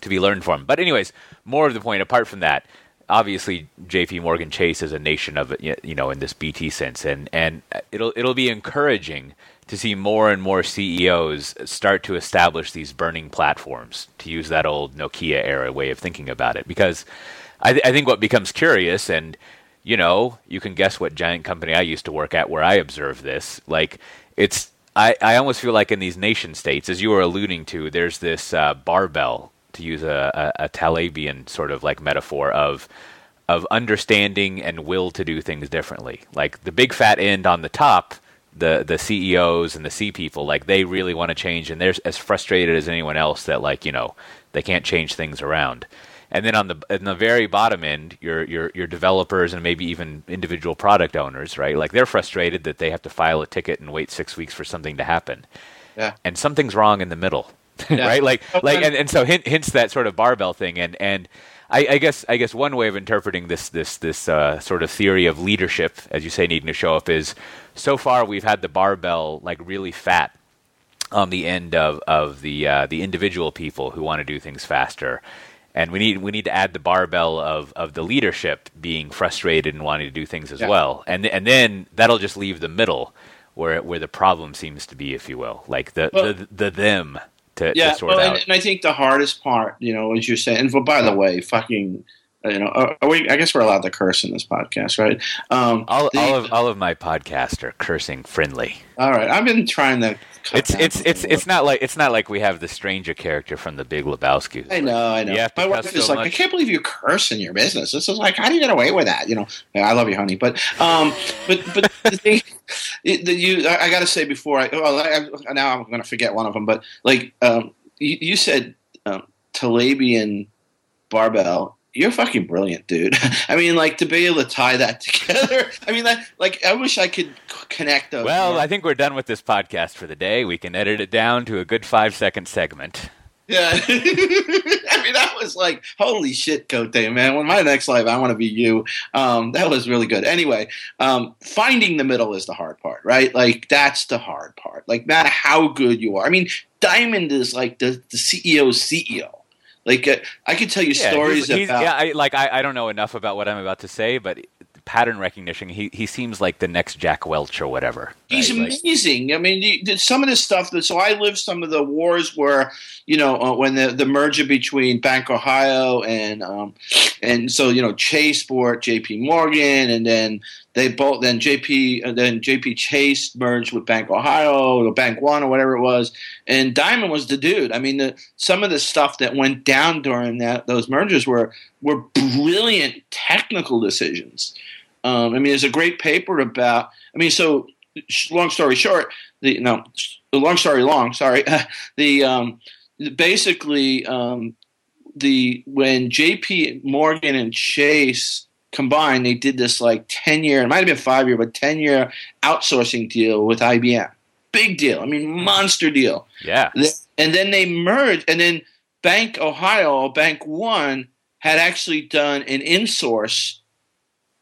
to be learned from. But anyways, more of the point. Apart from that, obviously JP Morgan Chase is a nation of you know in this BT sense and and it'll it'll be encouraging to see more and more CEOs start to establish these burning platforms to use that old Nokia era way of thinking about it because I, th- I think what becomes curious and you know you can guess what giant company I used to work at where I observe this like it's I, I almost feel like in these nation states as you were alluding to there's this uh, barbell to use a, a, a Talebian sort of like metaphor of of understanding and will to do things differently. Like the big fat end on the top, the the CEOs and the C people, like they really want to change, and they're as frustrated as anyone else that like you know they can't change things around. And then on the in the very bottom end, your your your developers and maybe even individual product owners, right? Like they're frustrated that they have to file a ticket and wait six weeks for something to happen. Yeah. And something's wrong in the middle, [laughs] Yeah. right? Like like and- and, and so hint, hints that sort of barbell thing and and. I, I guess I guess one way of interpreting this this this uh, sort of theory of leadership, as you say, needing to show up, is so far we've had the barbell like really fat on the end of of the uh, the individual people who want to do things faster, and we need we need to add the barbell of of the leadership being frustrated and wanting to do things as Yeah. well, and and then that'll just leave the middle where where the problem seems to be, if you will, like the Well- the, the them to, yeah, to sort well, out. and, and I think the hardest part, you know, as you're saying, and for, by the way, fucking, you know, are, are we, I guess we're allowed to curse in this podcast, right? Um, all, the- all of all of my podcasts are cursing friendly. all right, I've been trying to. It's it's it's it's not like it's not like we have the stranger character from the Big Lebowski. I know, I know. You have to My wife is so like, I can't believe you curse in your business. This is like, how do you get away with that? You know, I love you, honey, but, um, but, but [laughs] the thing, the, you, I, I got to say before I, well, I, now I'm going to forget one of them, but like, um, you, you said, um, Talebian barbell. You're fucking brilliant, dude. [laughs] I mean, like to be able to tie that [laughs] together. I mean, like, like I wish I could connect those. Well, more. I think we're done with this podcast for the day. We can edit it down to a good five second segment. Yeah. [laughs] I mean, that was like, holy shit, Cote, man. When my next life, I want to be you. Um, that was really good. Anyway, um, finding the middle is the hard part, right? Like, that's the hard part. Like, no matter how good you are. I mean, Dimon is like the, the CEO's CEO. Like, uh, I could tell you stories he's, he's, about. yeah, I, like I, I don't know enough about what I'm about to say, but pattern recognition. He he seems like the next Jack Welch or whatever. He's right? Like- amazing. I mean, you- some of this stuff that so I lived some of the wars where you know uh, when the the merger between Bank Ohio and um, and so you know Chase bought J.P. Morgan, and then they both then J.P. then J.P. Chase merged with Bank Ohio or Bank One or whatever it was, and Dimon was the dude. I mean, the, some of the stuff that went down during that those mergers were were brilliant technical decisions. Um, I mean, there's a great paper about. I mean, so long story short, the no, long story long. Sorry, [laughs] the um, basically um, the when J.P. Morgan and Chase combined, they did this like ten year. It might have been five year, but ten year outsourcing deal with IBM. Big deal. I mean, monster deal. yeah, And then they merged, and then Bank Ohio, Bank One, had actually done an insource,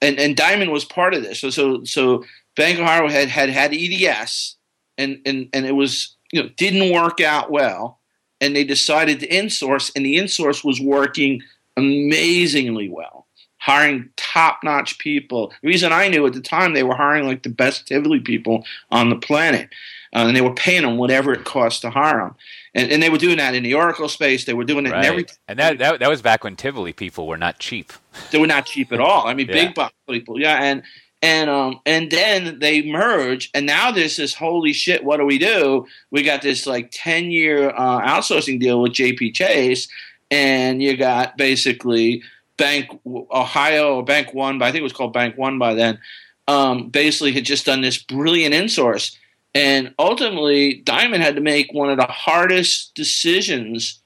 and, and Dimon was part of this. So so so Bank Ohio had had had EDS, and and and it was you know didn't work out well, and they decided to insource, and the insource was working amazingly well. Hiring top notch people. The reason I knew at the time they were hiring like the best Tivoli people on the planet. Uh, and they were paying them whatever it cost to hire them. And, and they were doing that in the Oracle space. They were doing it in every. And that, that that was back when Tivoli people were not cheap. They were not cheap at all. I mean, [laughs] Yeah. big box people. Yeah, and and um and then they merge, and now there's this holy shit. What do we do? We got this like ten year uh, outsourcing deal with JP Chase, and you got basically Bank Ohio or Bank One, but I think it was called Bank One by then. Um, basically, had just done this brilliant insource, and ultimately, Dimon had to make one of the hardest decisions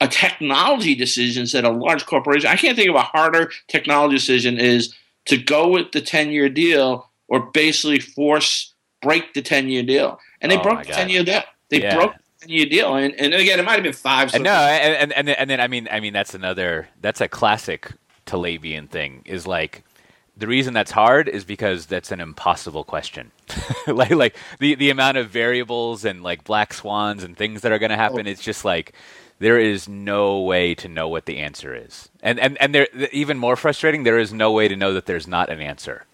a technology decisions that a large corporation I can't think of a harder technology decision is to go with the 10 year deal or basically force break the 10 year deal. And they Oh, broke the 10 year deal. They Yeah. broke the 10 year deal. And, and again, it might have been five. so- no, and, and and then, I mean I mean that's another that's a classic Talebian thing is like the reason that's hard is because that's an impossible question. [laughs] like like the the amount of variables and like black swans and things that are going to happen it's just like there is no way to know what the answer is. And and and there even more frustrating there is no way to know that there's not an answer.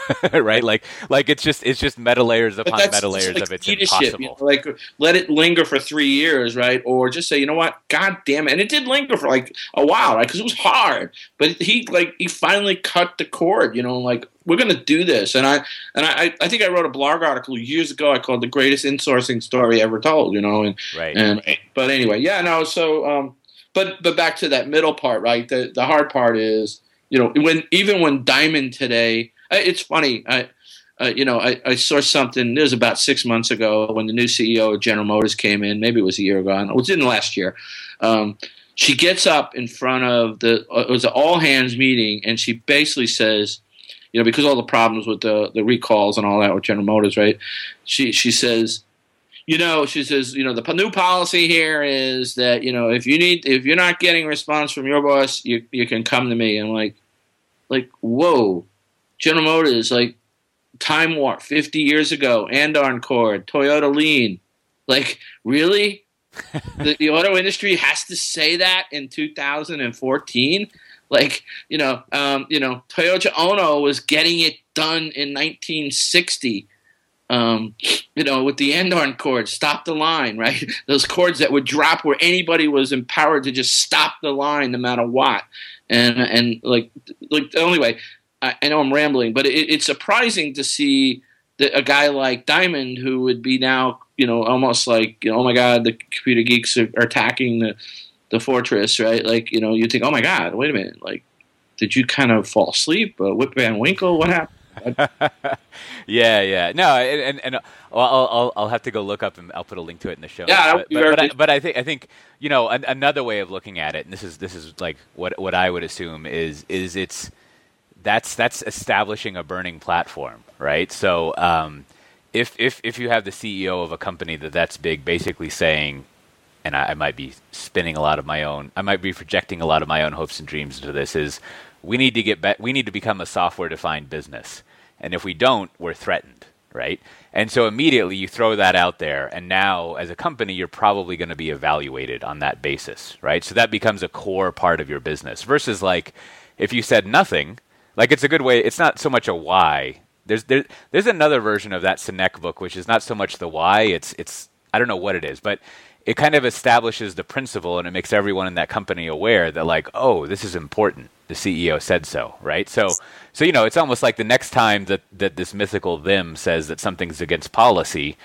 [laughs] right? Like like it's just it's just meta layers upon meta layers like of it's leadership, impossible. you know, like let it linger for three years, right? Or just say, you know what, God damn it, and it did linger for like a while, right? Because it was hard, but he like he finally cut the cord, you know, like we're gonna do this, and I and I I think I wrote a blog article years ago I called the greatest insourcing story ever told, you know, and Right. and but anyway, yeah, no, so um, but but back to that middle part, right? The the hard part is you know, when even when Dimon today, it's funny. I, uh, you know, I, I, saw something. It was about six months ago when the new CEO of General Motors came in. Maybe it was a year ago. It was in last year. Um, she gets up in front of the. Uh, it was an all hands meeting, and she basically says, you know, because all the problems with the the recalls and all that with General Motors, right? She she says, you know, she says, you know, the new policy here is that you know if you need if you're not getting response from your boss, you you can come to me. And I'm like, like whoa, General Motors, like Time Warp 50 years ago, Andon Cord, Toyota Lean. Like, really? [laughs] the, the, auto industry has to say that in 2014? Like, you know, um, you know, Toyota Ono was getting it done in 1960. Um, you know, with the Andon cord, stop the line, right? [laughs] Those cords that would drop where anybody was empowered to just stop the line no matter what. And and like like anyway, I, I know I'm rambling, but it, it's surprising to see that a guy like Dimon, who would be now, you know, almost like, you know, oh my God, the computer geeks are, are attacking the the fortress, right? Like, you know, you think, oh my God, wait a minute, like, did you kind of fall asleep? Uh, Whip Van Winkle, what happened? [laughs] yeah, yeah, no, and and, and I'll, I'll, I'll have to go look up and I'll put a link to it in the show. Yeah, but but, but, I, but I think I think you know an, another way of looking at it, and this is this is like what what I would assume is is it's that's that's establishing a burning platform, right? So um, if if if you have the CEO of a company that that's big, basically saying, and I, I might be spinning a lot of my own, I might be projecting a lot of my own hopes and dreams into this, is we need to get be- we need to become a software defined business, and if we don't, we're threatened, right? And so immediately you throw that out there, and now as a company, you're probably going to be evaluated on that basis, right? So that becomes a core part of your business versus like if you said nothing like it's a good way. It's not so much a why. There's there, there's another version of that Sinek book, which is not so much the why. It's it's I don't know what it is, but it kind of establishes the principle and it makes everyone in that company aware that like oh this is important the ceo said so right so so you know it's almost like the next time that that this mythical them says that something's against policy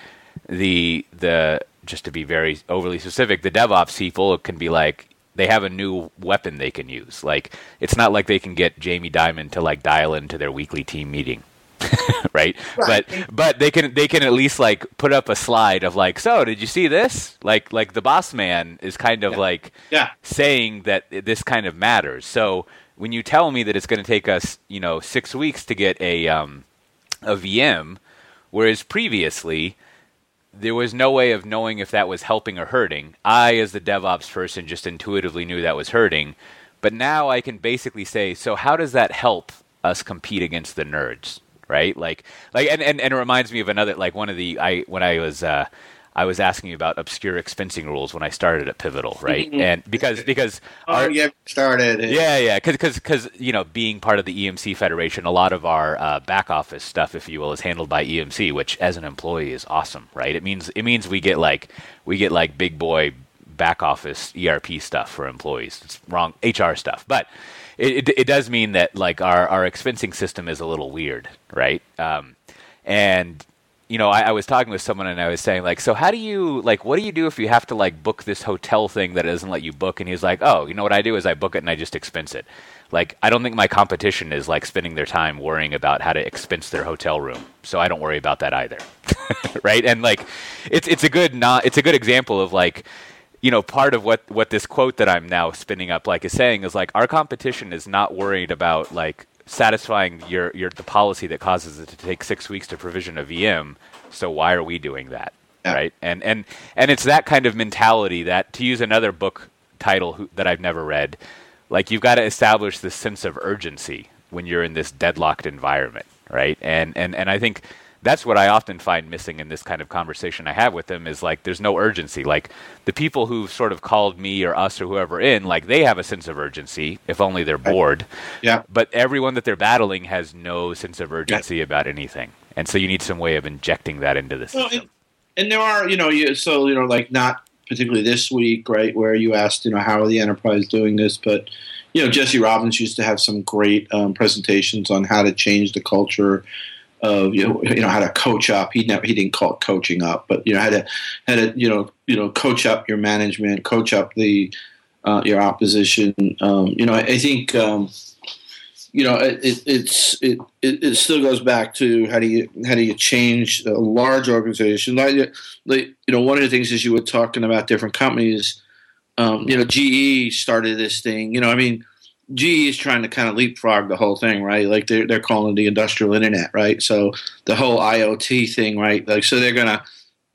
the the just to be very overly specific the devops people can be like they have a new weapon they can use. Like it's not like they can get Jamie Dimon to like dial into their weekly team meeting. [laughs] right? right? But but they can they can at least like put up a slide of like, so did you see this? Like like the boss man is kind of yeah. like yeah. saying that this kind of matters. So when you tell me that it's going to take us, you know, six weeks to get a um, a VM, whereas previously there was no way of knowing if that was helping or hurting. I, as the DevOps person, just intuitively knew that was hurting. But now I can basically say, so how does that help us compete against the nerds? Right? Like, like, and, and, and it reminds me of another, like one of the, I, when I was, uh, I was asking you about obscure expensing rules when I started at Pivotal, right? Mm-hmm. And because because oh, our, yeah, started. Yeah, yeah, because because you know, being part of the EMC Federation, a lot of our uh, back office stuff, if you will, is handled by EMC, which as an employee is awesome, right? It means it means we get like we get like big boy back office ERP stuff for employees. It's wrong HR stuff, but. It, it, it does mean that like our, our expensing system is a little weird, right? Um, and you know, I, I, was talking with someone and I was saying like, so how do you like, what do you do if you have to like book this hotel thing that doesn't let you book? And he's like, oh, you know what I do is I book it and I just expense it. Like, I don't think my competition is like spending their time worrying about how to expense their hotel room, so I don't worry about that either, [laughs] right? And like, it's it's a good not it's a good example of like. You know, part of what, what this quote that I'm now spinning up like is saying is like our competition is not worried about like satisfying your, your the policy that causes it to take six weeks to provision a VM. So why are we doing that? Yeah. Right? And and and it's that kind of mentality that to use another book title who, that I've never read, like you've got to establish this sense of urgency when you're in this deadlocked environment, right? And and and I think that's what I often find missing in this kind of conversation I have with them is like there's no urgency. Like the people who've sort of called me or us or whoever in, like they have a sense of urgency, if only they're bored. Yeah. But everyone that they're battling has no sense of urgency yeah. about anything. And so you need some way of injecting that into the system. Well, and, and there are, you know, you, so, you know, like not particularly this week, right, where you asked, you know, how are the enterprise doing this, but you know, Jesse Robbins used to have some great um, presentations on how to change the culture of you know, you know how to coach up. He never he didn't call it coaching up, but you know how to how to you know you know coach up your management, coach up the uh, your opposition. Um, you know, I, I think um, you know, it, it's it, it, it still goes back to how do you how do you change a large organization? Like, like you know, one of the things is you were talking about different companies. Um, you know, GE started this thing. You know, I mean, GE is trying to kind of leapfrog the whole thing, right? Like they're they're calling the industrial internet, right? So the whole IoT thing, right? Like so they're gonna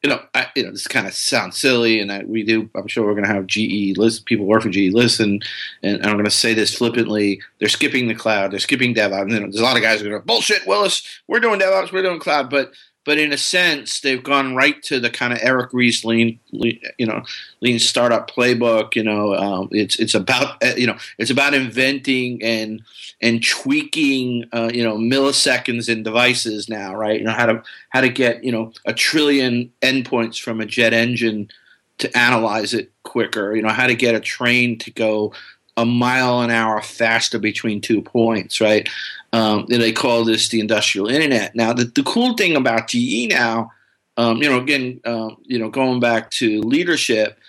you know, I, you know, this kind of sounds silly, and I, we do. I'm sure we're to have GE list people work for GE listen, and I'm going to say this flippantly. They're skipping the cloud. They're skipping DevOps. And, there's a lot of guys who are going, bullshit, Willis. We're doing DevOps. We're doing cloud, but but in a sense, they've gone right to the kind of Eric Ries lean, lean you know, lean startup playbook. You know, um, it's it's about uh, you know it's about inventing and and tweaking uh, you know milliseconds in devices now, right? You know how to how to get you know a trillion endpoints from a jet engine to analyze it quicker. You know how to get a train to go a mile an hour faster between two points, right? Um, and they call this the industrial internet. Now, the, the cool thing about GE now, um, you know, again, um, you know, going back to leadership,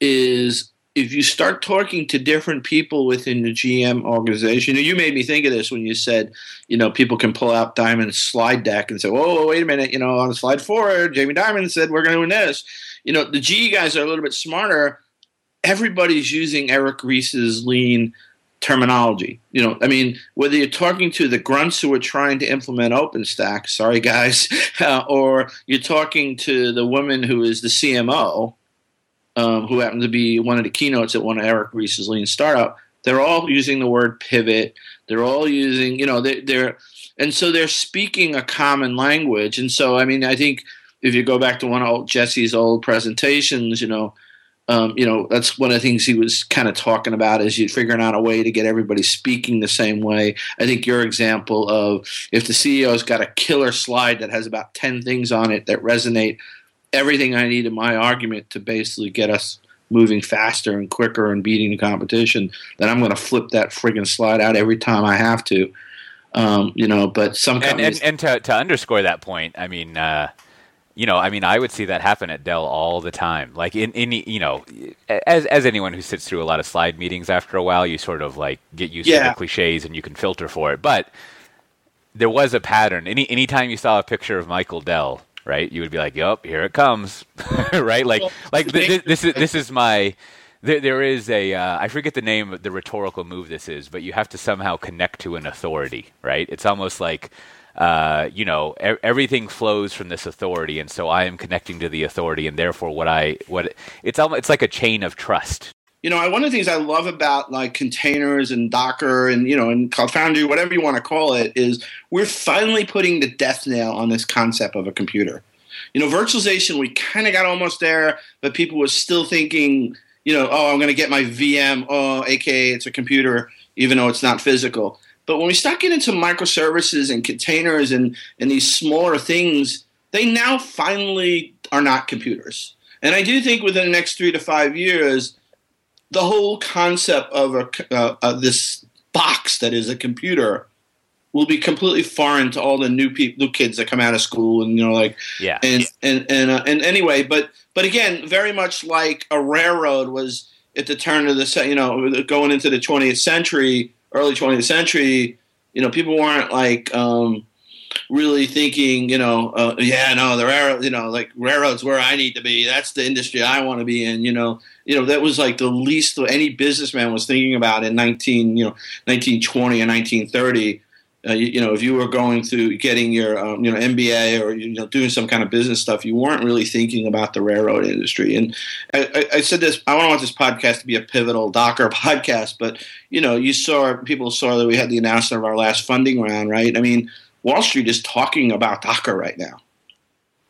is if you start talking to different people within the GM organization, you made me think of this when you said, you know, people can pull out Dimon's slide deck and say, whoa, wait a minute, you know, on slide four, Jamie Dimon said we're going to do this. You know, the GE guys are a little bit smarter. Everybody's using Eric Ries's lean terminology. You know, I mean, whether you're talking to the grunts who are trying to implement OpenStack, sorry guys, [laughs] uh, or you're talking to the woman who is the CMO, um, who happened to be one of the keynotes at one of Eric Ries's lean startup, they're all using the word pivot. They're all using, you know, they, they're, and so they're speaking a common language. And so, I mean, I think if you go back to one of Jesse's old presentations, you know, um, you know, that's one of the things he was kind of talking about is you figuring out a way to get everybody speaking the same way. I think your example of if the CEO's got a killer slide that has about 10 things on it that resonate, everything I need in my argument to basically get us moving faster and quicker and beating the competition, then I'm going to flip that friggin' slide out every time I have to. Um, you know, but some companies- and, and, and to, to underscore that point, I mean, uh, you know, I mean, I would see that happen at Dell all the time. Like in any, you know, as as anyone who sits through a lot of slide meetings, after a while, you sort of like get used yeah. to the cliches and you can filter for it. But there was a pattern. Any anytime you saw a picture of Michael Dell, right, you would be like, "Yup, here it comes," [laughs] right? Like, like th- this is this is my. There, there is a uh, I forget the name of the rhetorical move this is, but you have to somehow connect to an authority, right? It's almost like uh, you know, everything flows from this authority, and so I am connecting to the authority, and therefore, what I what it's almost it's like a chain of trust. You know, one of the things I love about like containers and Docker and you know and Cloud Foundry, whatever you want to call it, is we're finally putting the death nail on this concept of a computer. You know, virtualization, we kind of got almost there, but people were still thinking, you know, oh, I'm going to get my VM, oh, aka it's a computer, even though it's not physical. But when we start getting into microservices and containers and, and these smaller things, they now finally are not computers. And I do think within the next three to five years, the whole concept of a, uh, of this box that is a computer will be completely foreign to all the new people, new kids that come out of school, and you know, like, yeah, and and and uh, and anyway, but but again, very much like a railroad was at the turn of the you know going into the 20th century early 20th century, you know, people weren't like um, really thinking, you know, uh, yeah, no, the railroad, you know, like railroads where I need to be. That's the industry I want to be in. You know, you know that was like the least any businessman was thinking about in 19, you know, 1920 and 1930 uh, you, you, know, if you were going through getting your, um, you know, MBA or you know doing some kind of business stuff, you weren't really thinking about the railroad industry. And I, I said this: I don't want this podcast to be a pivotal Docker [laughs] podcast, but you know, you saw people saw that we had the announcement of our last funding round, right? I mean, Wall Street is talking about Docker right now,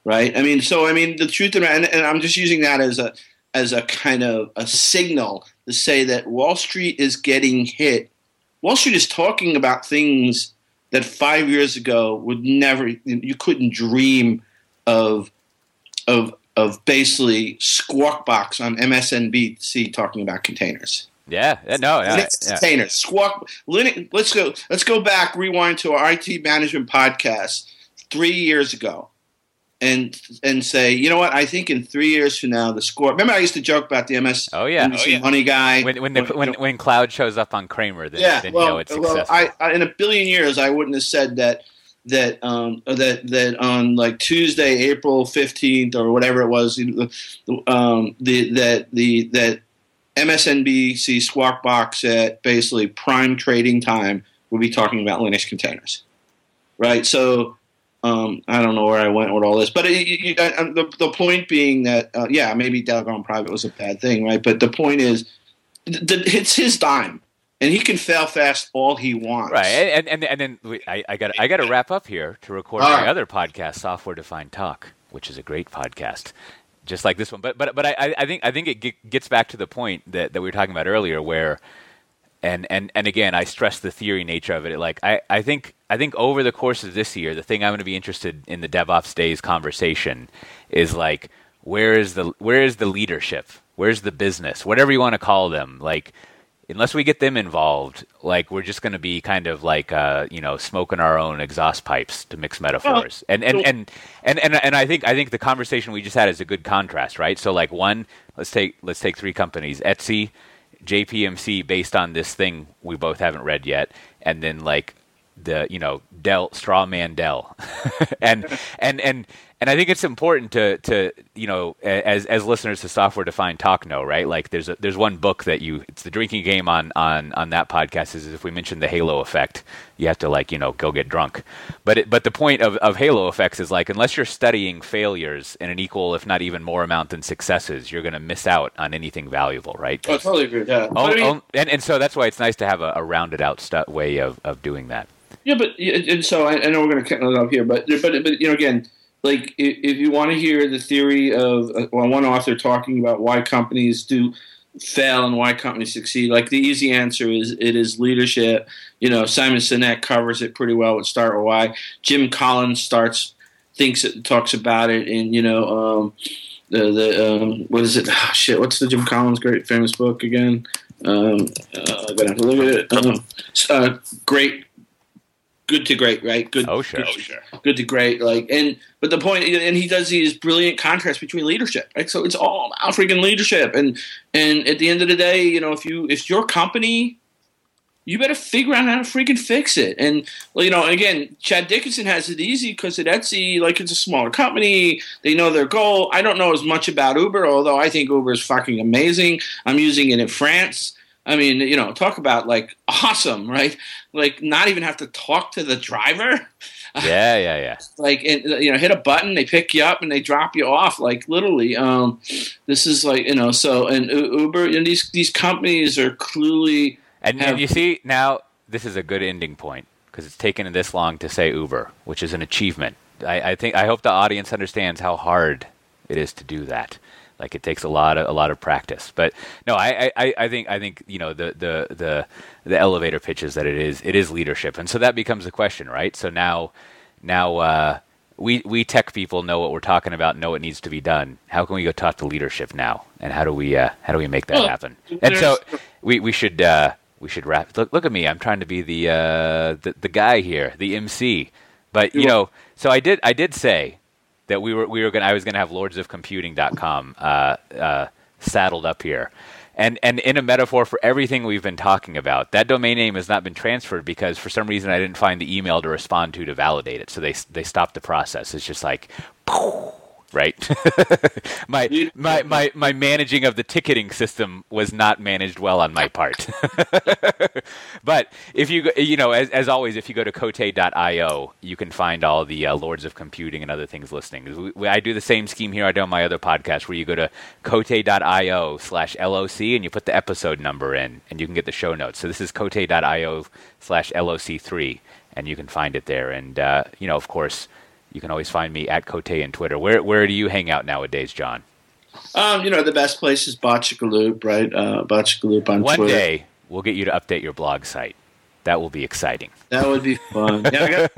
right? I mean, so I mean, the truth and, and I'm just using that as a as a kind of a signal to say that Wall Street is getting hit. Wall Street is talking about things that five years ago would never you couldn't dream of of of basically Squawk Box on MSNBC talking about containers. Yeah, no, yeah, yeah. containers. Squawk. Let's go. Let's go back. Rewind to our IT management podcast three years ago. And and say, you know what? I think in three years from now, the score. Remember, I used to joke about the MS. Oh yeah, oh, yeah. money guy. When when, the, when, when Cloud shows up on Cramer, then, yeah, then well, you know it's successful. Well, I, I, in a billion years, I wouldn't have said that that um, that that on like Tuesday, April fifteenth or whatever it was, um, the that the that MSNBC Squawk Box at basically prime trading time would be talking about Linux containers, right? So um, I don't know where I went with all this, but it, it, uh, the, the point being that uh, yeah, maybe Dell gone private was a bad thing, right? But the point is, it's his dime, and he can fail fast all he wants, right? And and and then we, I, I got I got to wrap up here to record my other podcast, Software Defined Talk, which is a great podcast, just like this one. But but but I I think I think it gets back to the point that that we were talking about earlier, where and and and again, I stress the theory nature of it. Like I, I think I think over the course of this year, the thing I'm going to be interested in the DevOps Days conversation is like where is the where is the leadership? Where's the business? Whatever you want to call them. Like unless we get them involved, like we're just going to be kind of like uh, you know smoking our own exhaust pipes to mix metaphors. and, and, and and and and I think I think the conversation we just had is a good contrast, right? So like one, let's take let's take three companies, Etsy JPMC based on this thing we both haven't read yet, and then like the you know Dell Strawman Dell, [laughs] and and and and I think it's important to to you know as as listeners to software defined talk know right? Like there's a, there's one book that you it's the drinking game on on on that podcast is if we mention the halo effect you have to like you know go get drunk. But it, but the point of of halo effects is like unless you're studying failures in an equal if not even more amount than successes you're going to miss out on anything valuable right? Oh, I totally agree with that. Oh, I mean, oh, and and so that's why it's nice to have a, a rounded out stu- way of of doing that. Yeah but and so I, I know we're going to cut it off here but but but you know again like if, you want to hear the theory of uh, one author talking about why companies do fail and why companies succeed, like the easy answer is it is leadership. You know, Simon Sinek covers it pretty well with Start Why. Jim Collins starts thinks it talks about it in you know um, the the um, what is it? Oh, shit, what's the Jim Collins great famous book again? Um, uh, I'm gonna have to look at it. Um, uh, great good to great, right? Good. Oh sure. Good, oh, sure. good to great. Like and but the point and he does these brilliant contrasts between leadership, right? So it's all about freaking leadership. And and at the end of the day, you know, if you if your company you better figure out how to freaking fix it. And you know, again, Chad Dickerson has it easy because at Etsy, like it's a smaller company, they know their goal. I don't know as much about Uber, although I think Uber is fucking amazing. I'm using it in France. I mean, you know, talk about like awesome, right? Like not even have to talk to the driver. Yeah, yeah, yeah. [laughs] like and, you know, hit a button, they pick you up and they drop you off. Like literally, um, this is like you know. So and Uber and these these companies are clearly and, have, and you see now this is a good ending point because it's taken this long to say Uber, which is an achievement. I, I think I hope the audience understands how hard it is to do that. Like it takes a lot of a lot of practice. But no, I, I, I think I think you know the, the the the elevator pitch is that it is it is leadership, and so that becomes the question, right? So now now uh, we we tech people know what we're talking about, know what needs to be done. How can we go talk to leadership now, and how do we uh, how do we make that well, happen? And so we we should uh, we should wrap. Look look at me, I'm trying to be the uh, the, the guy here, the MC. But you know, so I did I did say that we were we were going I was to have lordsofcomputing.com uh, uh, saddled up here. And and in a metaphor for everything we've been talking about, that domain name has not been transferred because for some reason I didn't find the email to respond to to validate it. So they they stopped the process. It's just like [laughs] right? [laughs] my, my, my, my managing of the ticketing system was not managed well on my part. [laughs] but if you, you know, as, as always, if you go to cote.io, you can find all the uh, Lords of Computing and other things listening. We, I do the same scheme here I do on my other podcast where you go to cote.io slash LOC and you put the episode number in and you can get the show notes. So this is cote.io slash LOC3 and you can find it there. And, uh, you know, of course, you can always find me at Cote and Twitter. Where where do you hang out nowadays, John? Um, you know, the best place is Botchagalupe, right? Uh, Botchagalupe on One Twitter. day we'll get you to update your blog site. That will be exciting. That would be fun. yeah,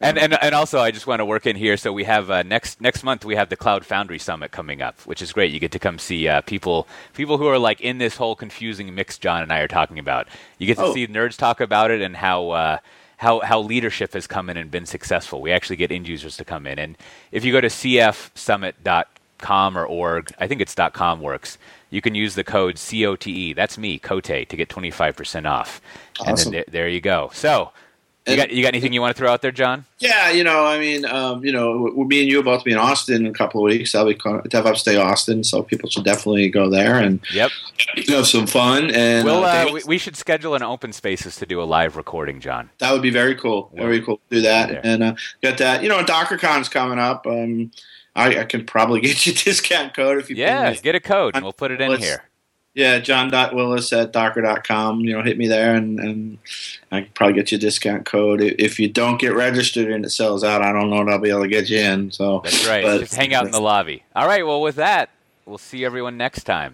and and and also, I just want to work in here. So we have uh, next next month we have the Cloud Foundry Summit coming up, which is great. You get to come see uh, people people who are like in this whole confusing mix. John and I are talking about. You get to oh. see nerds talk about it and how. Uh, how, how leadership has come in and been successful. We actually get end users to come in. And if you go to cfsummit.com or org, I think it's .com works, you can use the code COTE. That's me, Cote, to get 25% off. Awesome. And then there, there you go. So, you got, you got anything you want to throw out there, John? Yeah, you know, I mean, um, you know, me and you about to be in Austin in a couple of weeks. I'll be DevOps Day Austin, so people should definitely go there and yep, have some fun. And we'll, uh, we, we, should schedule an open spaces to do a live recording, John. That would be very cool. We'll, very cool to do that and uh, get that. You know, DockerCon's coming up. Um, I, I, can probably [laughs] get you a discount code if you. Yeah, get a code and we'll put it in here. Yeah, john.willis at docker.com. You know, hit me there and, and I can probably get you a discount code. If you don't get registered and it sells out, I don't know if I'll be able to get you in. So That's right. But, Just hang out in the lobby. All right, well, with that, we'll see everyone next time.